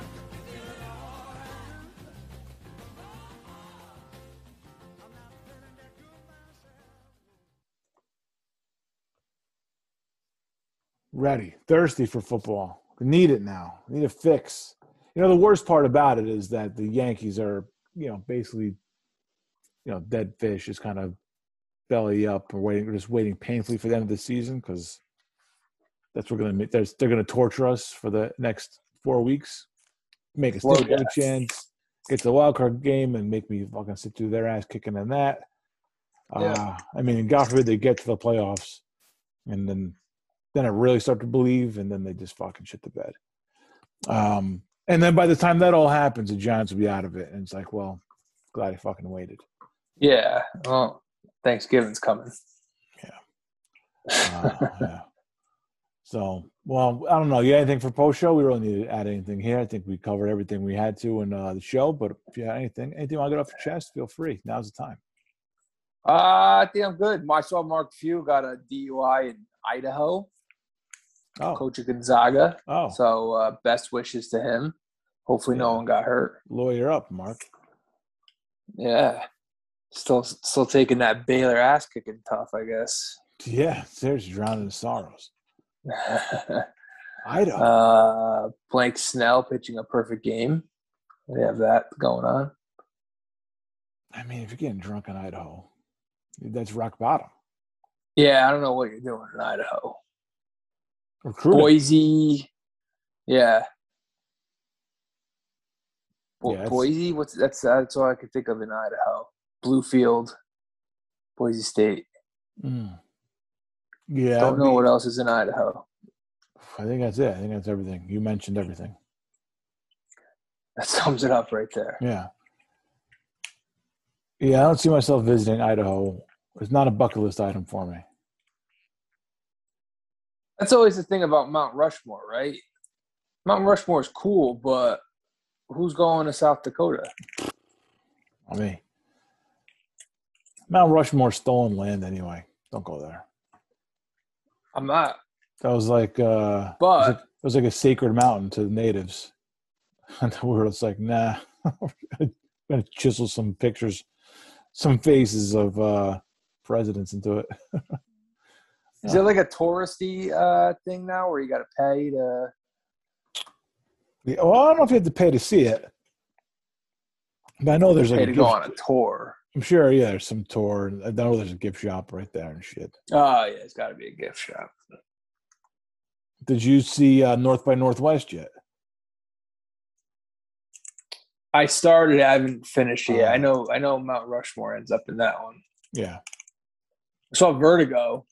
Ready, thirsty for football. We need it now. We need a fix. You know, the worst part about it is that the Yankees are, you know, basically, you know, dead fish is kind of belly up or waiting, just waiting painfully for the end of the season because that's what we're gonna. They're, they're gonna torture us for the next four weeks, make us Slow think we have a chance, get to the wild card game, and make me fucking sit through their ass kicking in that. Yeah. Uh, I mean, God forbid they get to the playoffs, and then then I really start to believe, and then they just fucking shit the bed. Um, and then by the time that all happens, the Giants will be out of it, and it's like, well, glad I fucking waited. Yeah. Well, Thanksgiving's coming. Uh, yeah. So, well, I don't know. You got anything for post show? We really need to add anything here. I think we covered everything we had to in uh, the show. But if you have anything, anything you want to get off your chest, feel free. Now's the time. Uh, I think I'm good. I saw Mark Few got a DUI in Idaho, Oh, coach of Gonzaga. oh, So uh, best wishes to him. Hopefully, no one got hurt. lawyer up, Mark. Yeah, still still taking that Baylor ass kicking tough, I guess. Yeah, there's drowning in sorrows. (laughs) Idaho. uh, Blake Snell pitching a perfect game. We have that going on. I mean, if you're getting drunk in Idaho, that's rock bottom. Yeah, I don't know what you're doing in Idaho. Recruiting. Boise, yeah. Bo- Yeah, Boise, what's that's that's all I can think of in Idaho. Bluefield, Boise State. Mm. Yeah, Don't know what else is in Idaho. I think that's it. I think that's everything. You mentioned everything. That sums it up right there. Yeah. Yeah, I don't see myself visiting Idaho. It's not a bucket list item for me. That's always the thing about Mount Rushmore, right? Mount Rushmore is cool, but who's going to South Dakota? I mean, Mount Rushmore stolen land anyway. Don't go there. I'm not. That was like uh it was But like, it was like a sacred mountain to the natives. (laughs) And were just like, nah, I'm (laughs) gonna chisel some pictures, some faces of uh presidents into it. (laughs) is it like a touristy uh, thing now, where you got to pay to? Yeah, well, I don't know if you have to pay to see it. But I know there's like a to gift, go on a tour. I'm sure, yeah, there's some tour. I know there's a gift shop right there and shit. Oh yeah, it's got to be a gift shop. Did you see uh, North by Northwest yet? I started. I haven't finished yet. Oh. I know. I know Mount Rushmore ends up in that one. Yeah. I saw Vertigo.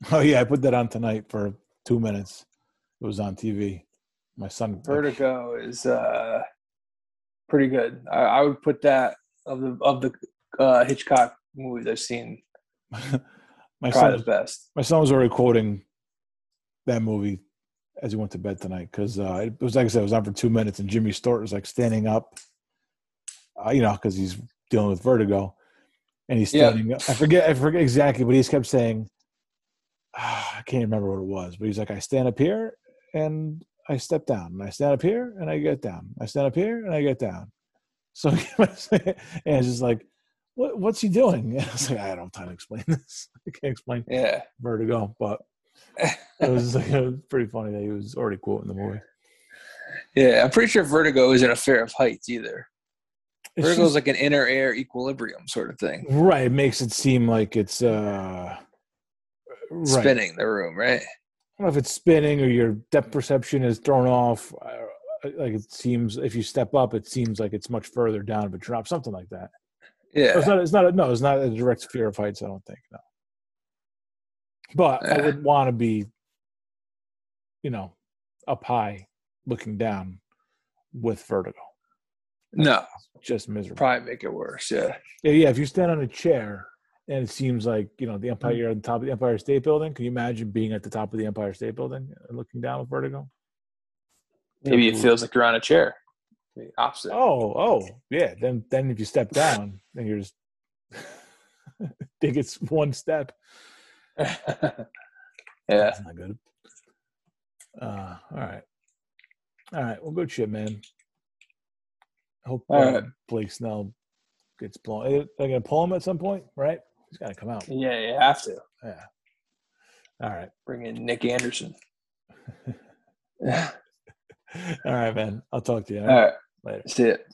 (laughs) Oh yeah, I put that on tonight for two minutes. It was on TV. My son. Vertigo is uh, pretty good. I, I would put that of the of the uh, Hitchcock movies I've seen. (laughs) my son. Was, best. my son was already quoting that movie as he went to bed tonight because uh, it was like I said, it was on for two minutes, and Jimmy Stewart was like standing up, uh, you know, because he's dealing with vertigo, and he's Yeah. standing up. I forget, I forget exactly, but he just kept saying, (sighs) I can't remember what it was, but he's like, I stand up here and I step down, and I stand up here and I get down, I stand up here and I get down. So (laughs) and it's just like, what, what's he doing? (laughs) And I was like, I don't have time to explain (laughs) this. I can't explain Yeah. vertigo, but it was like it was pretty funny that he was already quoting the movie. Yeah. I'm pretty sure Vertigo isn't a fear of heights either. Vertigo is like an inner air equilibrium sort of thing. right. It makes it seem like it's uh right. Spinning the room, right? I don't know if it's spinning or your depth perception is thrown off. Like it seems, if you step up, it seems like it's much further down if it drops, something like that. Yeah. It's not. It's not. A, no, it's not a direct fear of heights. I don't think. No. But I would want to be, you know, up high, looking down, with vertigo. No. Just miserable. Probably make it worse. Yeah. Yeah, yeah. If you stand on a chair and it seems like you know the Empire, you're on top of the Empire State Building. Can you imagine being at the top of the Empire State Building and looking down with vertigo? Maybe it feels like you're on a chair. The opposite. Oh, oh, yeah. Then, then if you step down, then you're just (laughs) think it's one step. (laughs) yeah. That's not good. Uh, all right, all right. Well, good shit, man. I hope All uh, right. Blake Snell gets blown. Are they gonna pull him at some point, right? He's got to come out. Yeah. You have to Yeah. All right. bring in Nick Anderson. Yeah. (laughs) (laughs) All right, man. I'll talk to you. all All right? right. Later. See it.